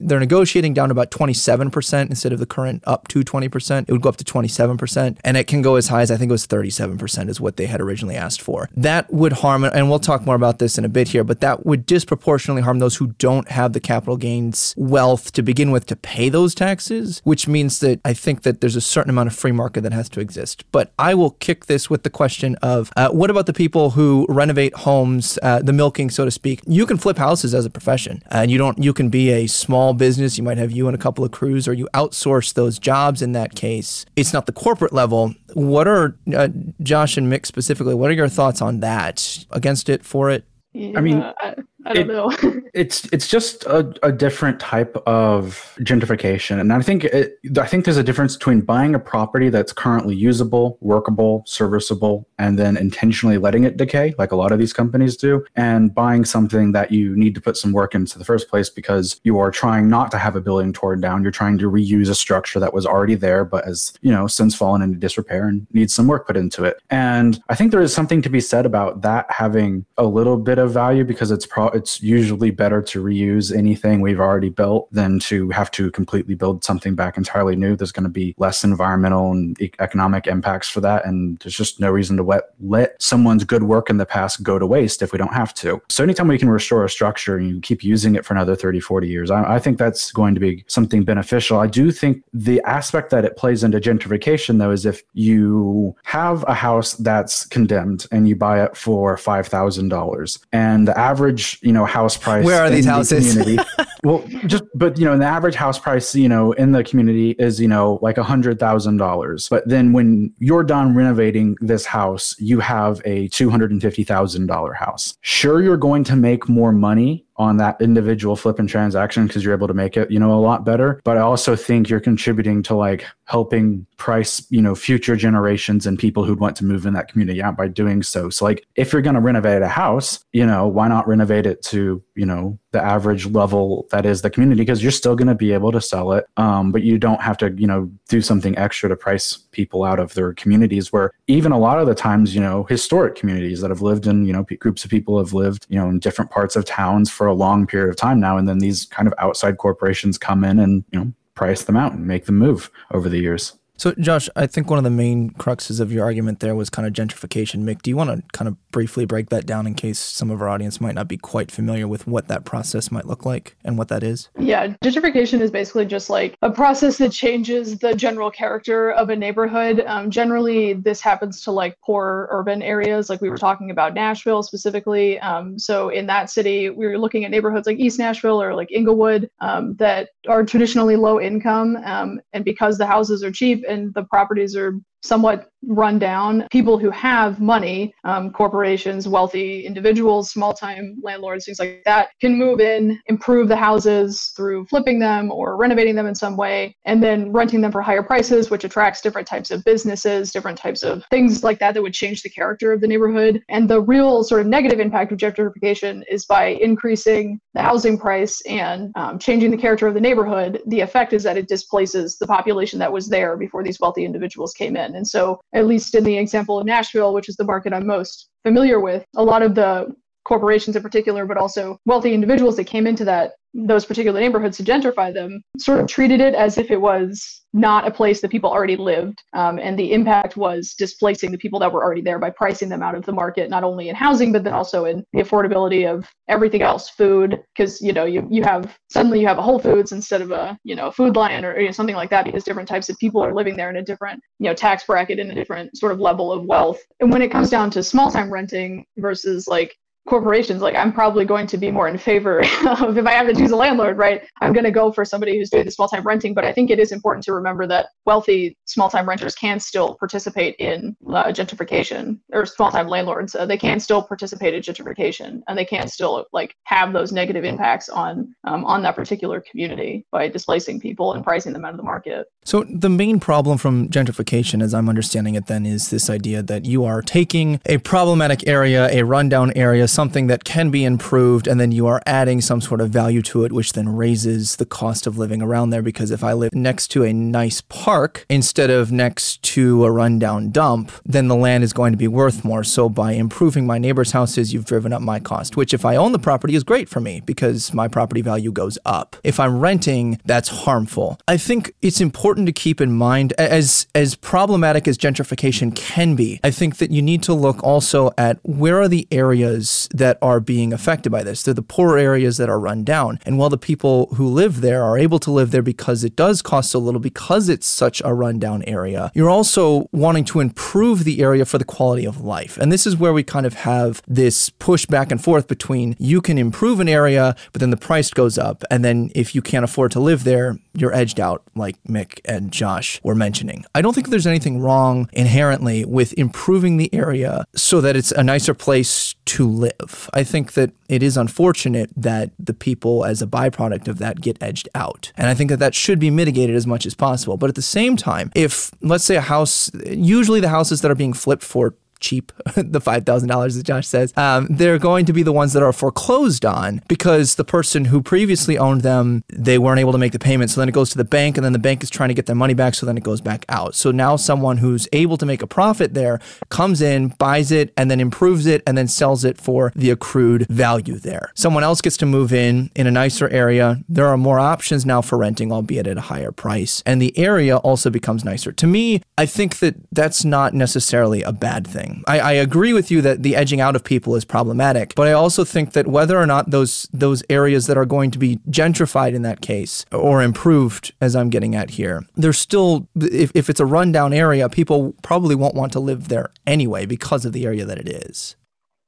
they're negotiating down about 27% instead of the current up to 20%. It would go up to 27%. And it can go as high as, I think it was 37% is what they had originally asked for. That would harm, and we'll talk more about this in a bit here, but that would disproportionately harm those who don't have the capital gains wealth to begin with to pay those taxes, which means that I think that there's a certain amount of free market that has to exist. But I will kick this with the question of uh, what about the people who renovate homes, uh, the milking, so to speak? You can flip houses as a profession, and you don't. You can be a small business. You might have you and a couple of crews, or you outsource those jobs. In that case, it's not the corporate level. What are uh, Josh and Mick specifically? What are your thoughts on that? Against it, for it? Yeah, I mean, I, I don't it, know. it's it's just a, a different type of gentrification, and I think it, I think there's a difference between buying a property that's currently usable, workable, serviceable, and then intentionally letting it decay, like a lot of these companies do, and buying something that you need to put some work into the first place because you are trying not to have a building torn down. You're trying to reuse a structure that was already there, but has you know since fallen into disrepair and needs some work put into it. And I think there is something to be said about that having a little bit of value because it's pro it's usually better to reuse anything we've already built than to have to completely build something back entirely new. There's going to be less environmental and economic impacts for that. And there's just no reason to let, let someone's good work in the past go to waste if we don't have to. So anytime we can restore a structure and you keep using it for another 30, 40 years, I, I think that's going to be something beneficial. I do think the aspect that it plays into gentrification, though, is if you have a house that's condemned and you buy it for $5,000 and the average you know house price. Where are these houses? The well, just but you know, the average house price you know in the community is you know like a hundred thousand dollars. But then when you're done renovating this house, you have a two hundred and fifty thousand dollar house. Sure, you're going to make more money on that individual flip and transaction because you're able to make it, you know, a lot better. But I also think you're contributing to like helping price, you know, future generations and people who'd want to move in that community out by doing so. So like if you're going to renovate a house, you know, why not renovate it to, you know, the average level that is the community because you're still going to be able to sell it. Um, but you don't have to, you know, do something extra to price people out of their communities where even a lot of the times, you know, historic communities that have lived in, you know, p- groups of people have lived, you know, in different parts of towns for a long period of time now. And then these kind of outside corporations come in and, you know, price them out and make them move over the years. So, Josh, I think one of the main cruxes of your argument there was kind of gentrification. Mick, do you want to kind of briefly break that down in case some of our audience might not be quite familiar with what that process might look like and what that is? Yeah, gentrification is basically just like a process that changes the general character of a neighborhood. Um, generally, this happens to like poor urban areas, like we were talking about Nashville specifically. Um, so, in that city, we were looking at neighborhoods like East Nashville or like Inglewood um, that are traditionally low income. Um, and because the houses are cheap, and the properties are somewhat run down. People who have money, um, corporations, wealthy individuals, small time landlords, things like that, can move in, improve the houses through flipping them or renovating them in some way, and then renting them for higher prices, which attracts different types of businesses, different types of things like that that would change the character of the neighborhood. And the real sort of negative impact of gentrification is by increasing the housing price and um, changing the character of the neighborhood. The effect is that it displaces the population that was there before these wealthy individuals came in. And so, at least in the example of Nashville, which is the market I'm most familiar with, a lot of the corporations in particular, but also wealthy individuals that came into that those particular neighborhoods to gentrify them sort of treated it as if it was not a place that people already lived. Um, and the impact was displacing the people that were already there by pricing them out of the market not only in housing but then also in the affordability of everything else food because you know you, you have suddenly you have a whole foods instead of a you know a Food Lion or you know, something like that because different types of people are living there in a different you know tax bracket in a different sort of level of wealth. And when it comes down to small time renting versus like corporations like i'm probably going to be more in favor of if i have to choose a landlord right i'm going to go for somebody who's doing the small time renting but i think it is important to remember that wealthy small time renters can still participate in uh, gentrification or small time landlords uh, they can still participate in gentrification and they can still like have those negative impacts on um, on that particular community by displacing people and pricing them out of the market. So the main problem from gentrification as i'm understanding it then is this idea that you are taking a problematic area a rundown area something that can be improved, and then you are adding some sort of value to it, which then raises the cost of living around there. Because if I live next to a nice park instead of next to a rundown dump, then the land is going to be worth more. So by improving my neighbor's houses, you've driven up my cost, which if I own the property is great for me because my property value goes up. If I'm renting, that's harmful. I think it's important to keep in mind as as problematic as gentrification can be. I think that you need to look also at where are the areas that are being affected by this. They're the poor areas that are run down. And while the people who live there are able to live there because it does cost a little, because it's such a rundown area, you're also wanting to improve the area for the quality of life. And this is where we kind of have this push back and forth between you can improve an area, but then the price goes up. And then if you can't afford to live there, you're edged out, like Mick and Josh were mentioning. I don't think there's anything wrong inherently with improving the area so that it's a nicer place to live. I think that it is unfortunate that the people, as a byproduct of that, get edged out. And I think that that should be mitigated as much as possible. But at the same time, if, let's say, a house, usually the houses that are being flipped for cheap, the $5,000 that Josh says, um, they're going to be the ones that are foreclosed on because the person who previously owned them, they weren't able to make the payment. So then it goes to the bank and then the bank is trying to get their money back. So then it goes back out. So now someone who's able to make a profit there comes in, buys it, and then improves it and then sells it for the accrued value there. Someone else gets to move in in a nicer area. There are more options now for renting, albeit at a higher price. And the area also becomes nicer. To me, I think that that's not necessarily a bad thing. I, I agree with you that the edging out of people is problematic, but I also think that whether or not those those areas that are going to be gentrified in that case or improved, as I'm getting at here, there's still if, if it's a rundown area, people probably won't want to live there anyway because of the area that it is.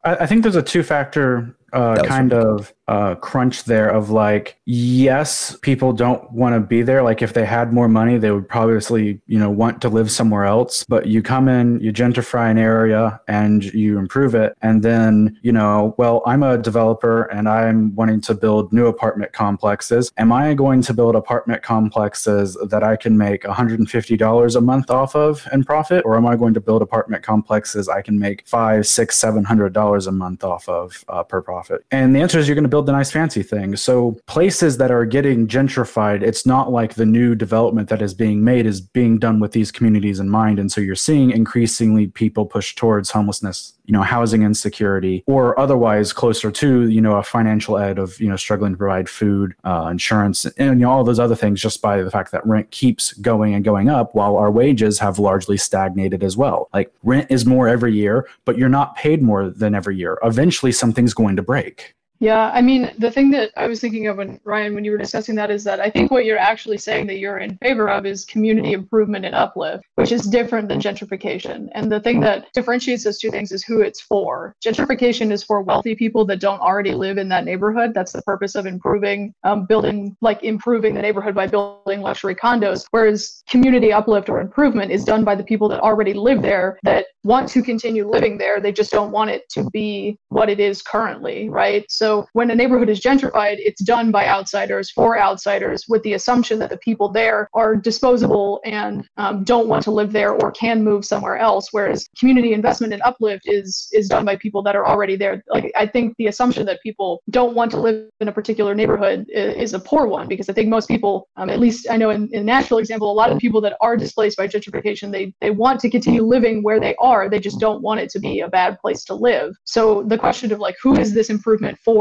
I, I think there's a two factor uh, kind of uh, crunch there of like, yes, people don't want to be there. Like if they had more money, they would probably, you know, want to live somewhere else. But you come in, you gentrify an area and you improve it. And then, you know, well, I'm a developer and I'm wanting to build new apartment complexes. Am I going to build apartment complexes that I can make $150 a month off of and profit? Or am I going to build apartment complexes I can make five, six, seven hundred dollars a month off of uh, per profit? And the answer is you're going to build the nice fancy thing. So places that are getting gentrified, it's not like the new development that is being made is being done with these communities in mind. And so you're seeing increasingly people push towards homelessness you know housing insecurity or otherwise closer to you know a financial ed of you know struggling to provide food uh, insurance and you know, all those other things just by the fact that rent keeps going and going up while our wages have largely stagnated as well like rent is more every year but you're not paid more than every year eventually something's going to break yeah, I mean, the thing that I was thinking of when Ryan, when you were discussing that, is that I think what you're actually saying that you're in favor of is community improvement and uplift, which is different than gentrification. And the thing that differentiates those two things is who it's for. Gentrification is for wealthy people that don't already live in that neighborhood. That's the purpose of improving, um, building, like improving the neighborhood by building luxury condos. Whereas community uplift or improvement is done by the people that already live there that want to continue living there. They just don't want it to be what it is currently, right? So when a neighborhood is gentrified, it's done by outsiders for outsiders with the assumption that the people there are disposable and um, don't want to live there or can move somewhere else. Whereas community investment and uplift is is done by people that are already there. Like I think the assumption that people don't want to live in a particular neighborhood is, is a poor one because I think most people, um, at least I know in, in Nashville example, a lot of people that are displaced by gentrification, they they want to continue living where they are. They just don't want it to be a bad place to live. So the question of like, who is this improvement for?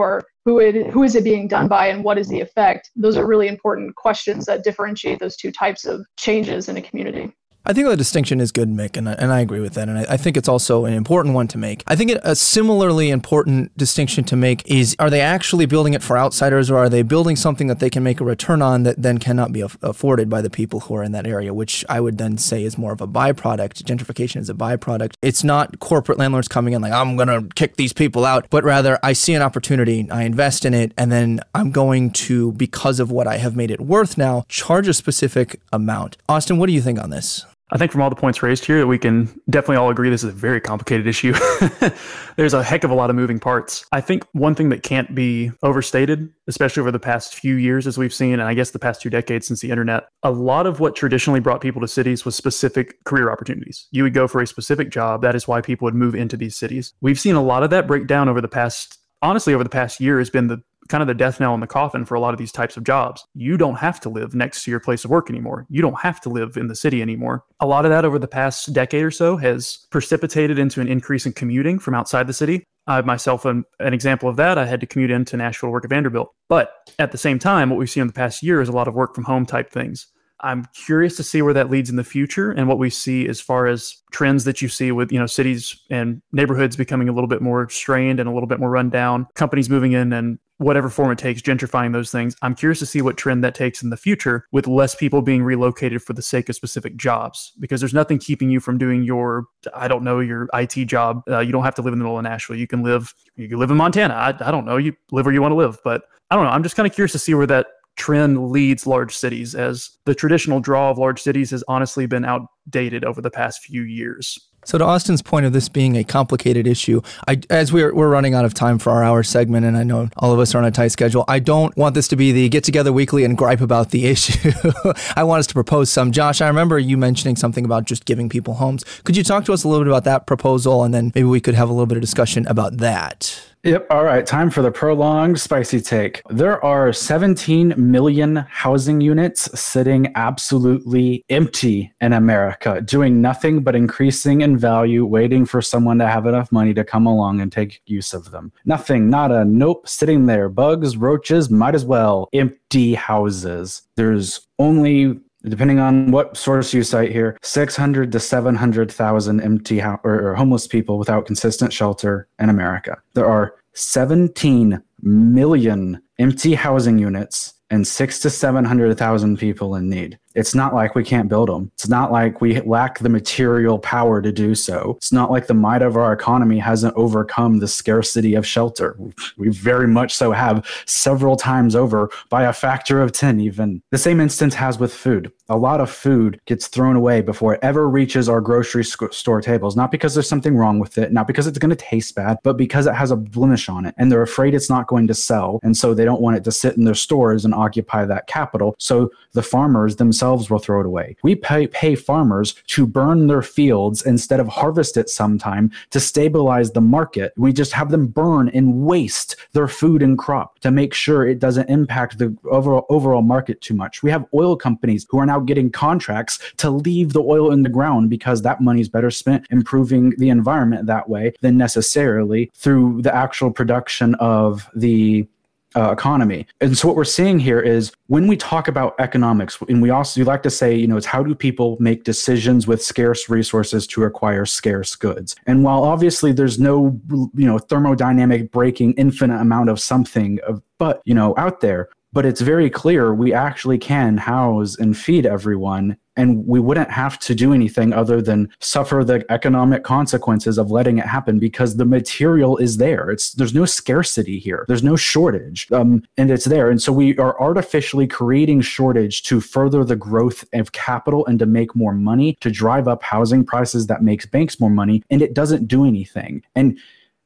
Who it, who is it being done by and what is the effect? Those are really important questions that differentiate those two types of changes in a community. I think the distinction is good, Mick, and I, and I agree with that. And I, I, think it's also an important one to make. I think a similarly important distinction to make is are they actually building it for outsiders or are they building something that they can make a return on that then cannot be af- afforded by the people who are in that area, which I would then say is more of a byproduct. Gentrification is a byproduct. It's not corporate landlords coming in like, I'm going to kick these people out, but rather I see an opportunity, I invest in it, and then I'm going to, because of what I have made it worth now, charge a specific amount. Austin, what do you think on this? I think from all the points raised here that we can definitely all agree this is a very complicated issue. There's a heck of a lot of moving parts. I think one thing that can't be overstated, especially over the past few years as we've seen, and I guess the past two decades since the internet, a lot of what traditionally brought people to cities was specific career opportunities. You would go for a specific job. That is why people would move into these cities. We've seen a lot of that break down over the past honestly over the past year has been the kind of the death knell in the coffin for a lot of these types of jobs. You don't have to live next to your place of work anymore. You don't have to live in the city anymore. A lot of that over the past decade or so has precipitated into an increase in commuting from outside the city. I myself am an example of that. I had to commute into Nashville to work at Vanderbilt. But at the same time, what we've seen in the past year is a lot of work from home type things. I'm curious to see where that leads in the future and what we see as far as trends that you see with, you know, cities and neighborhoods becoming a little bit more strained and a little bit more run down, companies moving in and whatever form it takes, gentrifying those things. I'm curious to see what trend that takes in the future with less people being relocated for the sake of specific jobs because there's nothing keeping you from doing your, I don't know, your IT job. Uh, you don't have to live in the middle of Nashville. You can live, you can live in Montana. I, I don't know. You live where you want to live, but I don't know. I'm just kind of curious to see where that trend leads large cities as the traditional draw of large cities has honestly been outdated over the past few years. So, to Austin's point of this being a complicated issue, I, as we're, we're running out of time for our hour segment, and I know all of us are on a tight schedule, I don't want this to be the get together weekly and gripe about the issue. I want us to propose some. Josh, I remember you mentioning something about just giving people homes. Could you talk to us a little bit about that proposal, and then maybe we could have a little bit of discussion about that? Yep. All right. Time for the prolonged spicy take. There are 17 million housing units sitting absolutely empty in America, doing nothing but increasing in value, waiting for someone to have enough money to come along and take use of them. Nothing, not a nope, sitting there. Bugs, roaches, might as well. Empty houses. There's only depending on what source you cite here, 600 to 700,000 empty ho- or, or homeless people without consistent shelter in America. There are 17 million empty housing units and six to 700,000 people in need. It's not like we can't build them. It's not like we lack the material power to do so. It's not like the might of our economy hasn't overcome the scarcity of shelter. We very much so have several times over by a factor of 10, even. The same instance has with food. A lot of food gets thrown away before it ever reaches our grocery store tables, not because there's something wrong with it, not because it's going to taste bad, but because it has a blemish on it and they're afraid it's not going to sell. And so they don't want it to sit in their stores and occupy that capital. So the farmers themselves themselves will throw it away. We pay, pay farmers to burn their fields instead of harvest it sometime to stabilize the market. We just have them burn and waste their food and crop to make sure it doesn't impact the overall, overall market too much. We have oil companies who are now getting contracts to leave the oil in the ground because that money is better spent improving the environment that way than necessarily through the actual production of the uh, economy. And so what we're seeing here is when we talk about economics, and we also we like to say, you know, it's how do people make decisions with scarce resources to acquire scarce goods. And while obviously there's no, you know, thermodynamic breaking infinite amount of something, of, but you know, out there, but it's very clear we actually can house and feed everyone and we wouldn't have to do anything other than suffer the economic consequences of letting it happen because the material is there. It's there's no scarcity here. There's no shortage um, and it's there. And so we are artificially creating shortage to further the growth of capital and to make more money to drive up housing prices that makes banks more money and it doesn't do anything. And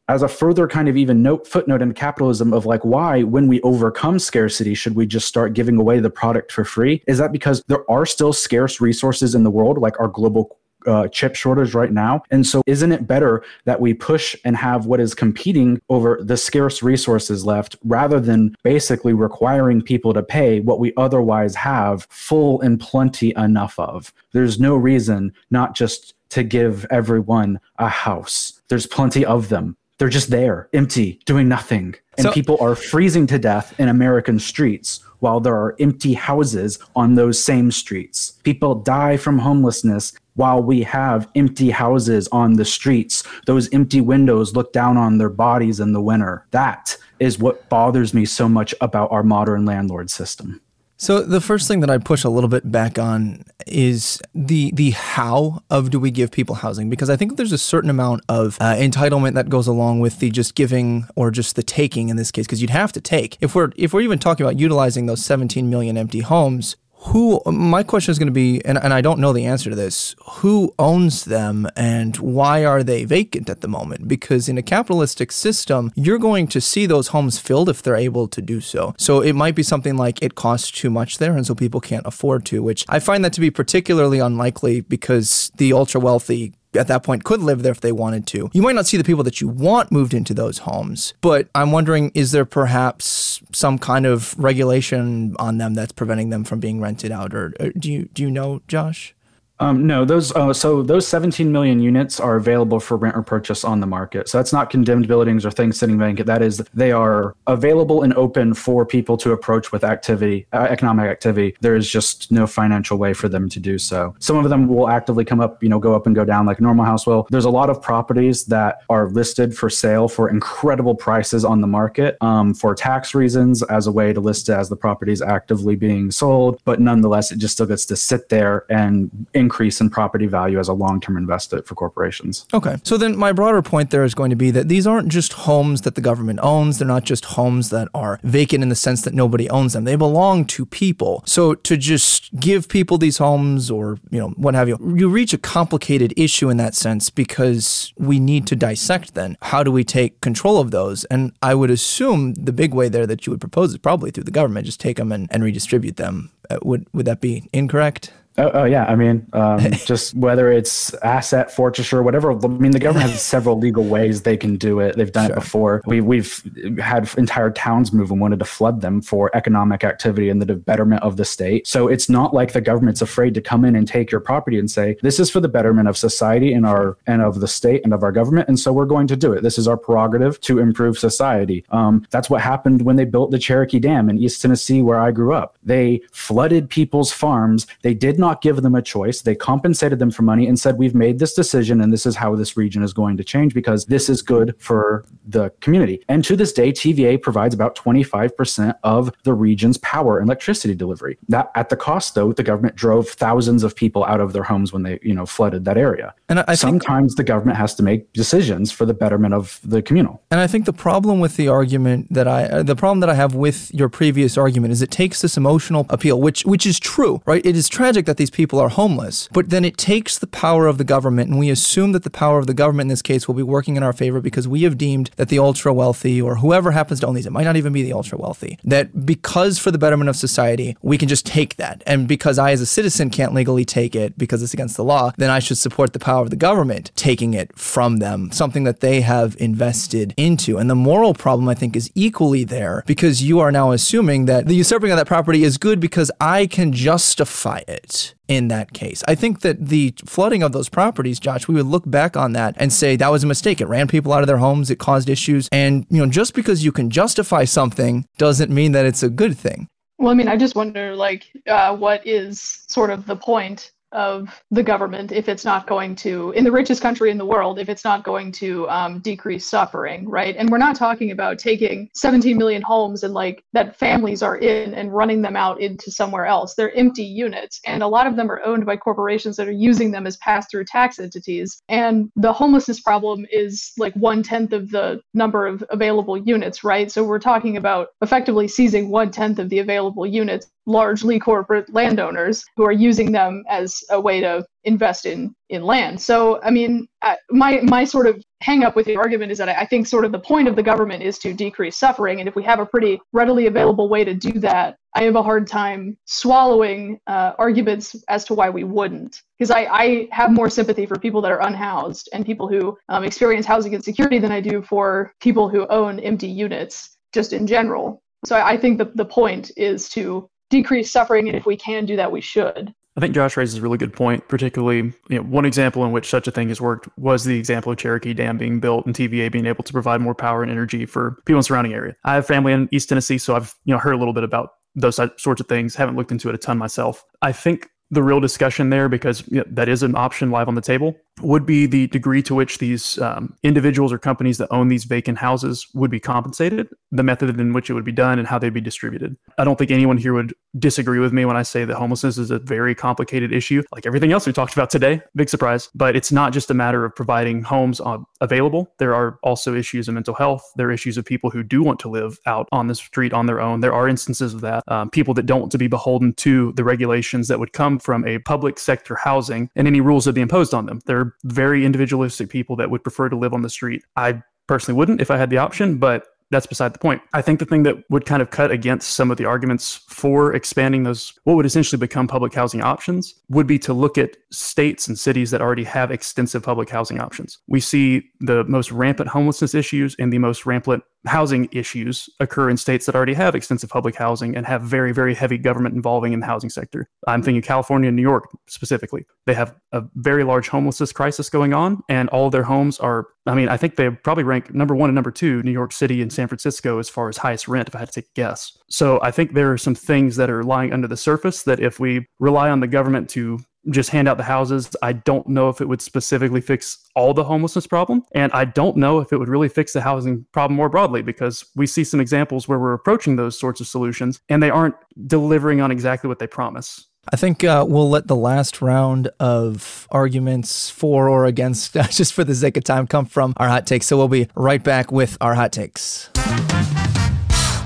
as a further kind of even note footnote in capitalism of like why when we overcome scarcity should we just start giving away the product for free is that because there are still scarce resources in the world like our global uh, chip shortage right now. And so, isn't it better that we push and have what is competing over the scarce resources left rather than basically requiring people to pay what we otherwise have full and plenty enough of? There's no reason not just to give everyone a house. There's plenty of them they're just there, empty, doing nothing. And so, people are freezing to death in American streets while there are empty houses on those same streets. People die from homelessness while we have empty houses on the streets. Those empty windows look down on their bodies in the winter. That is what bothers me so much about our modern landlord system. So the first thing that I'd push a little bit back on is the the how of do we give people housing? Because I think there's a certain amount of uh, entitlement that goes along with the just giving or just the taking in this case because you'd have to take. If we're if we're even talking about utilizing those 17 million empty homes who my question is going to be and, and i don't know the answer to this who owns them and why are they vacant at the moment? Because in a capitalistic system you're going to see those homes filled if they're able to do so. So it might be something like it costs too much there and so people can't afford to which i find that to be particularly unlikely because the ultra wealthy at that point could live there if they wanted to. You might not see the people that you want moved into those homes, but I'm wondering is there perhaps some kind of regulation on them that's preventing them from being rented out or, or do you do you know, Josh? Um, no, those uh, so those 17 million units are available for rent or purchase on the market. So that's not condemned buildings or things sitting vacant. That is, they are available and open for people to approach with activity, uh, economic activity. There is just no financial way for them to do so. Some of them will actively come up, you know, go up and go down like a normal house will. There's a lot of properties that are listed for sale for incredible prices on the market um, for tax reasons as a way to list it as the property is actively being sold, but nonetheless, it just still gets to sit there and. In increase in property value as a long-term investment for corporations. Okay. So then my broader point there is going to be that these aren't just homes that the government owns. They're not just homes that are vacant in the sense that nobody owns them. They belong to people. So to just give people these homes or, you know, what have you, you reach a complicated issue in that sense because we need to dissect then how do we take control of those? And I would assume the big way there that you would propose is probably through the government, just take them and, and redistribute them. Uh, would would that be incorrect? Oh, oh, yeah, I mean, um, just whether it's asset forfeiture, whatever. I mean, the government has several legal ways they can do it. They've done sure. it before. We, we've had entire towns move and wanted to flood them for economic activity and the betterment of the state. So it's not like the government's afraid to come in and take your property and say this is for the betterment of society and our and of the state and of our government, and so we're going to do it. This is our prerogative to improve society. Um, that's what happened when they built the Cherokee Dam in East Tennessee, where I grew up. They flooded people's farms. They did not not give them a choice. They compensated them for money and said, We've made this decision and this is how this region is going to change because this is good for the community. And to this day, TVA provides about 25% of the region's power and electricity delivery. That at the cost, though, the government drove thousands of people out of their homes when they, you know, flooded that area. And I sometimes the government has to make decisions for the betterment of the communal. And I think the problem with the argument that I, uh, the problem that I have with your previous argument is it takes this emotional appeal, which which is true, right? It is tragic that these people are homeless. But then it takes the power of the government, and we assume that the power of the government in this case will be working in our favor because we have deemed that the ultra wealthy or whoever happens to own these, it might not even be the ultra wealthy, that because for the betterment of society, we can just take that. And because I, as a citizen, can't legally take it because it's against the law, then I should support the power of the government taking it from them, something that they have invested into. And the moral problem, I think, is equally there because you are now assuming that the usurping of that property is good because I can justify it in that case. I think that the flooding of those properties, Josh, we would look back on that and say that was a mistake. It ran people out of their homes, it caused issues. And, you know, just because you can justify something doesn't mean that it's a good thing. Well, I mean, I just wonder, like, uh, what is sort of the point of the government if it's not going to, in the richest country in the world, if it's not going to um, decrease suffering, right? And we're not talking about taking 17 million homes and like that families are in and running them out into somewhere else. They're empty units, and a lot of them are owned by corporations that are using them as pass through tax entities. And the homelessness problem is like one tenth of the number of available units, right? So we're talking about effectively seizing one tenth of the available units largely corporate landowners who are using them as a way to invest in in land. So, I mean, my my sort of hang up with the argument is that I think sort of the point of the government is to decrease suffering, and if we have a pretty readily available way to do that, I have a hard time swallowing uh, arguments as to why we wouldn't. Because I, I have more sympathy for people that are unhoused and people who um, experience housing insecurity than I do for people who own empty units, just in general. So I think the, the point is to decrease suffering, and if we can do that, we should. I think Josh raises a really good point, particularly you know, one example in which such a thing has worked was the example of Cherokee Dam being built and TVA being able to provide more power and energy for people in the surrounding area. I have family in East Tennessee, so I've you know heard a little bit about those sorts of things. Haven't looked into it a ton myself. I think the real discussion there, because you know, that is an option live on the table, would be the degree to which these um, individuals or companies that own these vacant houses would be compensated, the method in which it would be done, and how they'd be distributed. I don't think anyone here would disagree with me when I say that homelessness is a very complicated issue, like everything else we talked about today. Big surprise. But it's not just a matter of providing homes uh, available. There are also issues of mental health. There are issues of people who do want to live out on the street on their own. There are instances of that. Um, people that don't want to be beholden to the regulations that would come from a public sector housing and any rules that be imposed on them. There are very individualistic people that would prefer to live on the street. I personally wouldn't if I had the option, but that's beside the point. I think the thing that would kind of cut against some of the arguments for expanding those, what would essentially become public housing options, would be to look at states and cities that already have extensive public housing options. We see the most rampant homelessness issues and the most rampant housing issues occur in states that already have extensive public housing and have very, very heavy government involving in the housing sector. I'm thinking California and New York specifically. They have a very large homelessness crisis going on, and all their homes are, I mean, I think they probably rank number one and number two, New York City and San Francisco, as far as highest rent, if I had to take a guess. So I think there are some things that are lying under the surface that if we rely on the government to just hand out the houses. I don't know if it would specifically fix all the homelessness problem. And I don't know if it would really fix the housing problem more broadly because we see some examples where we're approaching those sorts of solutions and they aren't delivering on exactly what they promise. I think uh, we'll let the last round of arguments for or against, just for the sake of time, come from our hot takes. So we'll be right back with our hot takes.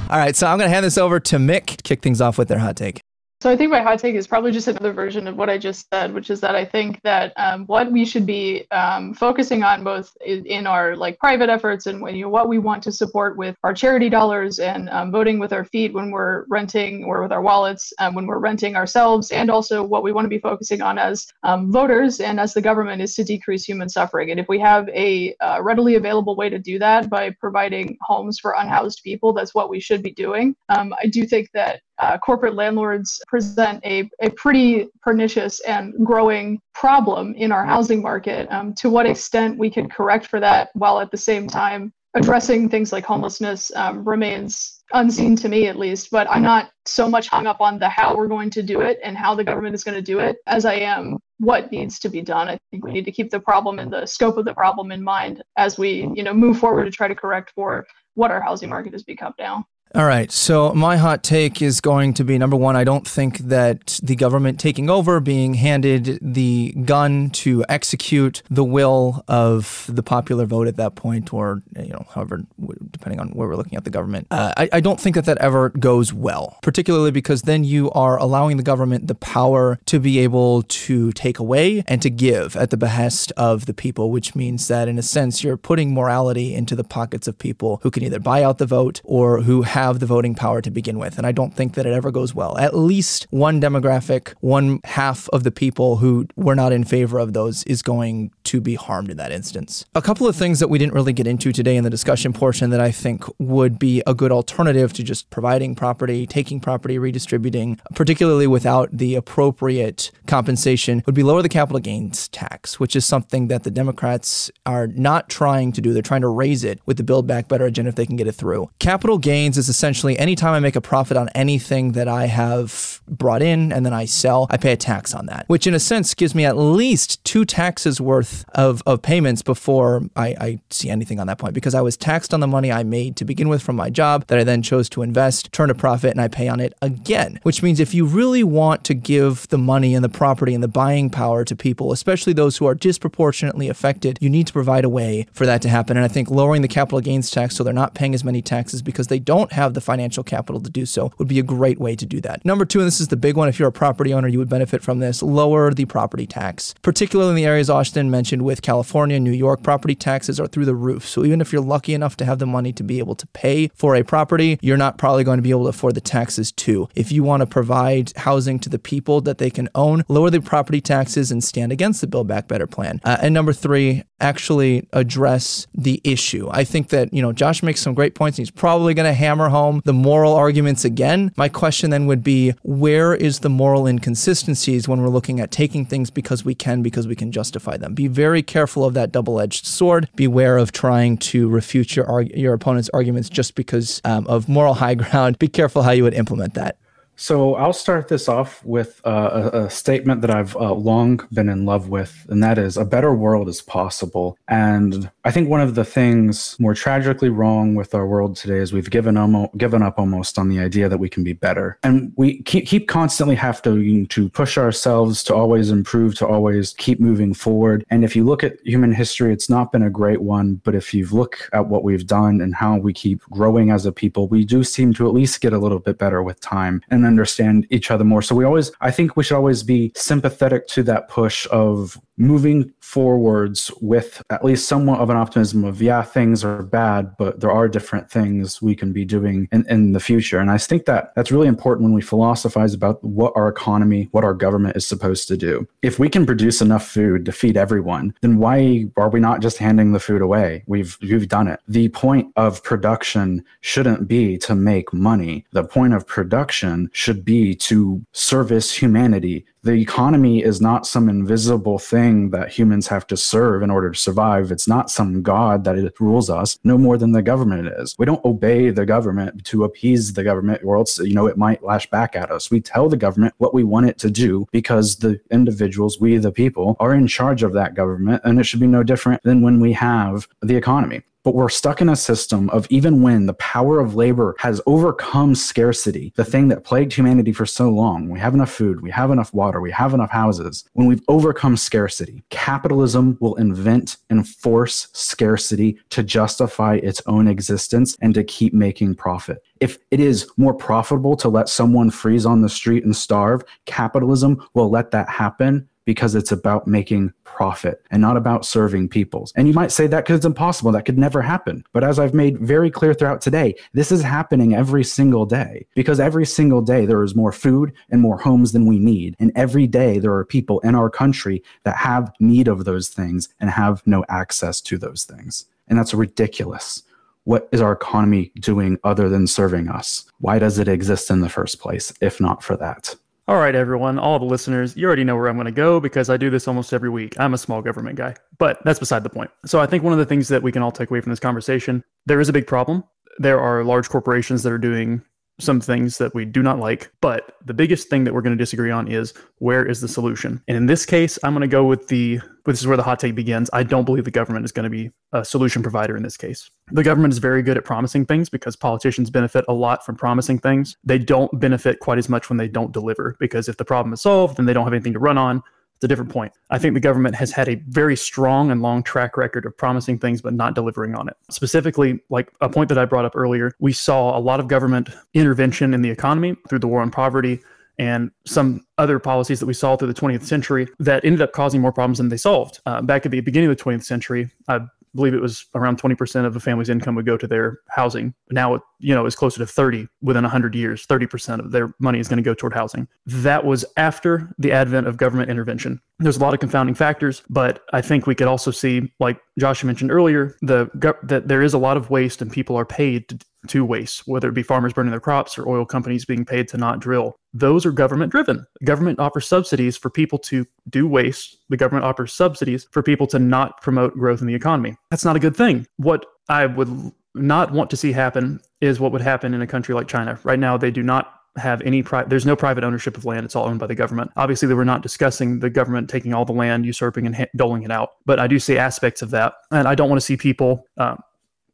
All right, so I'm going to hand this over to Mick, to kick things off with their hot take. So I think my hot take is probably just another version of what I just said, which is that I think that um, what we should be um, focusing on both in, our like private efforts and when you know, what we want to support with our charity dollars and um, voting with our feet when we're renting or with our wallets um, when we're renting ourselves, and also what we want to be focusing on as um, voters and as the government is to decrease human suffering. And if we have a uh, readily available way to do that by providing homes for unhoused people, that's what we should be doing. Um, I do think that uh, corporate landlords present a, a pretty pernicious and growing problem in our housing market. Um, to what extent we can correct for that while at the same time addressing things like homelessness um, remains unseen to me at least but i'm not so much hung up on the how we're going to do it and how the government is going to do it as i am what needs to be done i think we need to keep the problem and the scope of the problem in mind as we you know move forward to try to correct for what our housing market has become now All right. So my hot take is going to be number one. I don't think that the government taking over, being handed the gun to execute the will of the popular vote at that point, or you know, however, depending on where we're looking at the government, uh, I, I don't think that that ever goes well. Particularly because then you are allowing the government the power to be able to take away and to give at the behest of the people, which means that in a sense you're putting morality into the pockets of people who can either buy out the vote or who have have the voting power to begin with. And I don't think that it ever goes well. At least one demographic, one half of the people who were not in favor of those is going to be harmed in that instance. A couple of things that we didn't really get into today in the discussion portion that I think would be a good alternative to just providing property, taking property, redistributing, particularly without the appropriate compensation, would be lower the capital gains tax, which is something that the Democrats are not trying to do. They're trying to raise it with the Build Back Better agenda if they can get it through. Capital gains is essentially anytime I make a profit on anything that I have brought in and then I sell, I pay a tax on that, which in a sense gives me at least two taxes worth of, of payments before I, I see anything on that point because I was taxed on the money I made to begin with from my job that I then chose to invest, turn a profit, and I pay on it again. Which means if you really want to give the money and the property and the buying power to people, especially those who are disproportionately affected, you need to provide a way for that to happen. And I think lowering the capital gains tax so they're not paying as many taxes because they don't have the financial capital to do so would be a great way to do that. Number two, and this is the big one, if you're a property owner, you would benefit from this, lower the property tax, particularly in the areas Austin mentioned with California, New York, property taxes are through the roof. So even if you're lucky enough to have the money to be able to pay for a property, you're not probably going to be able to afford the taxes too. If you want to provide housing to the people that they can own, lower the property taxes and stand against the Build Back Better plan. Uh, and number three, actually address the issue. I think that, you know, Josh makes some great points. And he's probably going to hammer home the moral arguments again. My question then would be where is the moral inconsistencies when we're looking at taking things because we can, because we can justify them? Be very careful of that double edged sword. Beware of trying to refute your, your opponent's arguments just because um, of moral high ground. Be careful how you would implement that. So I'll start this off with uh, a, a, statement that I've uh, long been in love with, and that is a better world is possible. And I think one of the things more tragically wrong with our world today is we've given, almo- given up almost on the idea that we can be better. And we keep, keep constantly have to, to push ourselves to always improve, to always keep moving forward. And if you look at human history, it's not been a great one. But if you look at what we've done and how we keep growing as a people, we do seem to at least get a little bit better with time. And and understand each other more. So we always, I think we should always be sympathetic to that push of moving forwards with at least somewhat of an optimism of, yeah, things are bad, but there are different things we can be doing in, in the future. And I think that that's really important when we philosophize about what our economy, what our government is supposed to do. If we can produce enough food to feed everyone, then why are we not just handing the food away? We've, we've done it. The point of production shouldn't be to make money. The point of production should be to service humanity. The economy is not some invisible thing that humans have to serve in order to survive. It's not some god that it rules us, no more than the government is. We don't obey the government to appease the government, or else, you know, it might lash back at us. We tell the government what we want it to do because the individuals, we the people, are in charge of that government, and it should be no different than when we have the economy. But we're stuck in a system of even when the power of labor has overcome scarcity, the thing that plagued humanity for so long, we have enough food, we have enough water, we have enough houses. When we've overcome scarcity, capitalism will invent and force scarcity to justify its own existence and to keep making profit. If it is more profitable to let someone freeze on the street and starve, capitalism will let that happen because it's about making profit and not about serving peoples. And you might say that because it's impossible. That could never happen. But as I've made very clear throughout today, this is happening every single day because every single day there is more food and more homes than we need. And every day there are people in our country that have need of those things and have no access to those things. And that's ridiculous. What is our economy doing other than serving us? Why does it exist in the first place, if not for that? All right, everyone, all the listeners, you already know where I'm going to go because I do this almost every week. I'm a small government guy, but that's beside the point. So I think one of the things that we can all take away from this conversation, there is a big problem. There are large corporations that are doing some things that we do not like. But the biggest thing that we're going to disagree on is where is the solution? And in this case, I'm going to go with the this is where the hot take begins. I don't believe the government is going to be a solution provider in this case. The government is very good at promising things because politicians benefit a lot from promising things. They don't benefit quite as much when they don't deliver because if the problem is solved, then they don't have anything to run on. A different point. I think the government has had a very strong and long track record of promising things but not delivering on it. Specifically, like a point that I brought up earlier, we saw a lot of government intervention in the economy through the war on poverty and some other policies that we saw through the 20th century that ended up causing more problems than they solved. Uh, back at the beginning of the 20th century, I believe it was around 20% of a family's income would go to their housing. Now, you know, it's closer to 30 within 100 years. 30% of their money is going to go toward housing. That was after the advent of government intervention. There's a lot of confounding factors, but I think we could also see, like Josh mentioned earlier, the that there is a lot of waste and people are paid to, to waste, whether it be farmers burning their crops or oil companies being paid to not drill. Those are government driven. The government offers subsidies for people to do waste. The government offers subsidies for people to not promote growth in the economy. That's not a good thing. What I would not want to see happen is what would happen in a country like China. Right now, they do not have any pri- there's no private ownership of land it's all owned by the government obviously they were not discussing the government taking all the land usurping and ha- doling it out but i do see aspects of that and i don't want to see people uh,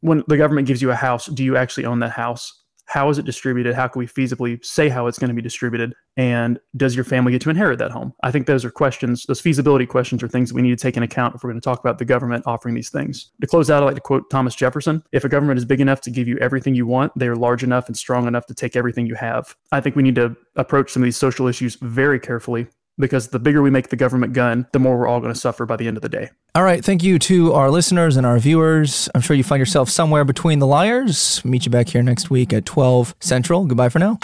when the government gives you a house, do you actually own that house? How is it distributed? How can we feasibly say how it's going to be distributed? And does your family get to inherit that home? I think those are questions, those feasibility questions are things that we need to take into account if we're going to talk about the government offering these things. To close out, I'd like to quote Thomas Jefferson If a government is big enough to give you everything you want, they are large enough and strong enough to take everything you have. I think we need to approach some of these social issues very carefully because the bigger we make the government gun, the more we're all going to suffer by the end of the day. All right. Thank you to our listeners and our viewers. I'm sure you find yourself somewhere between the liars. Meet you back here next week at 12 Central. Goodbye for now.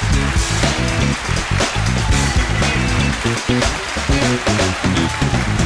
Thank you.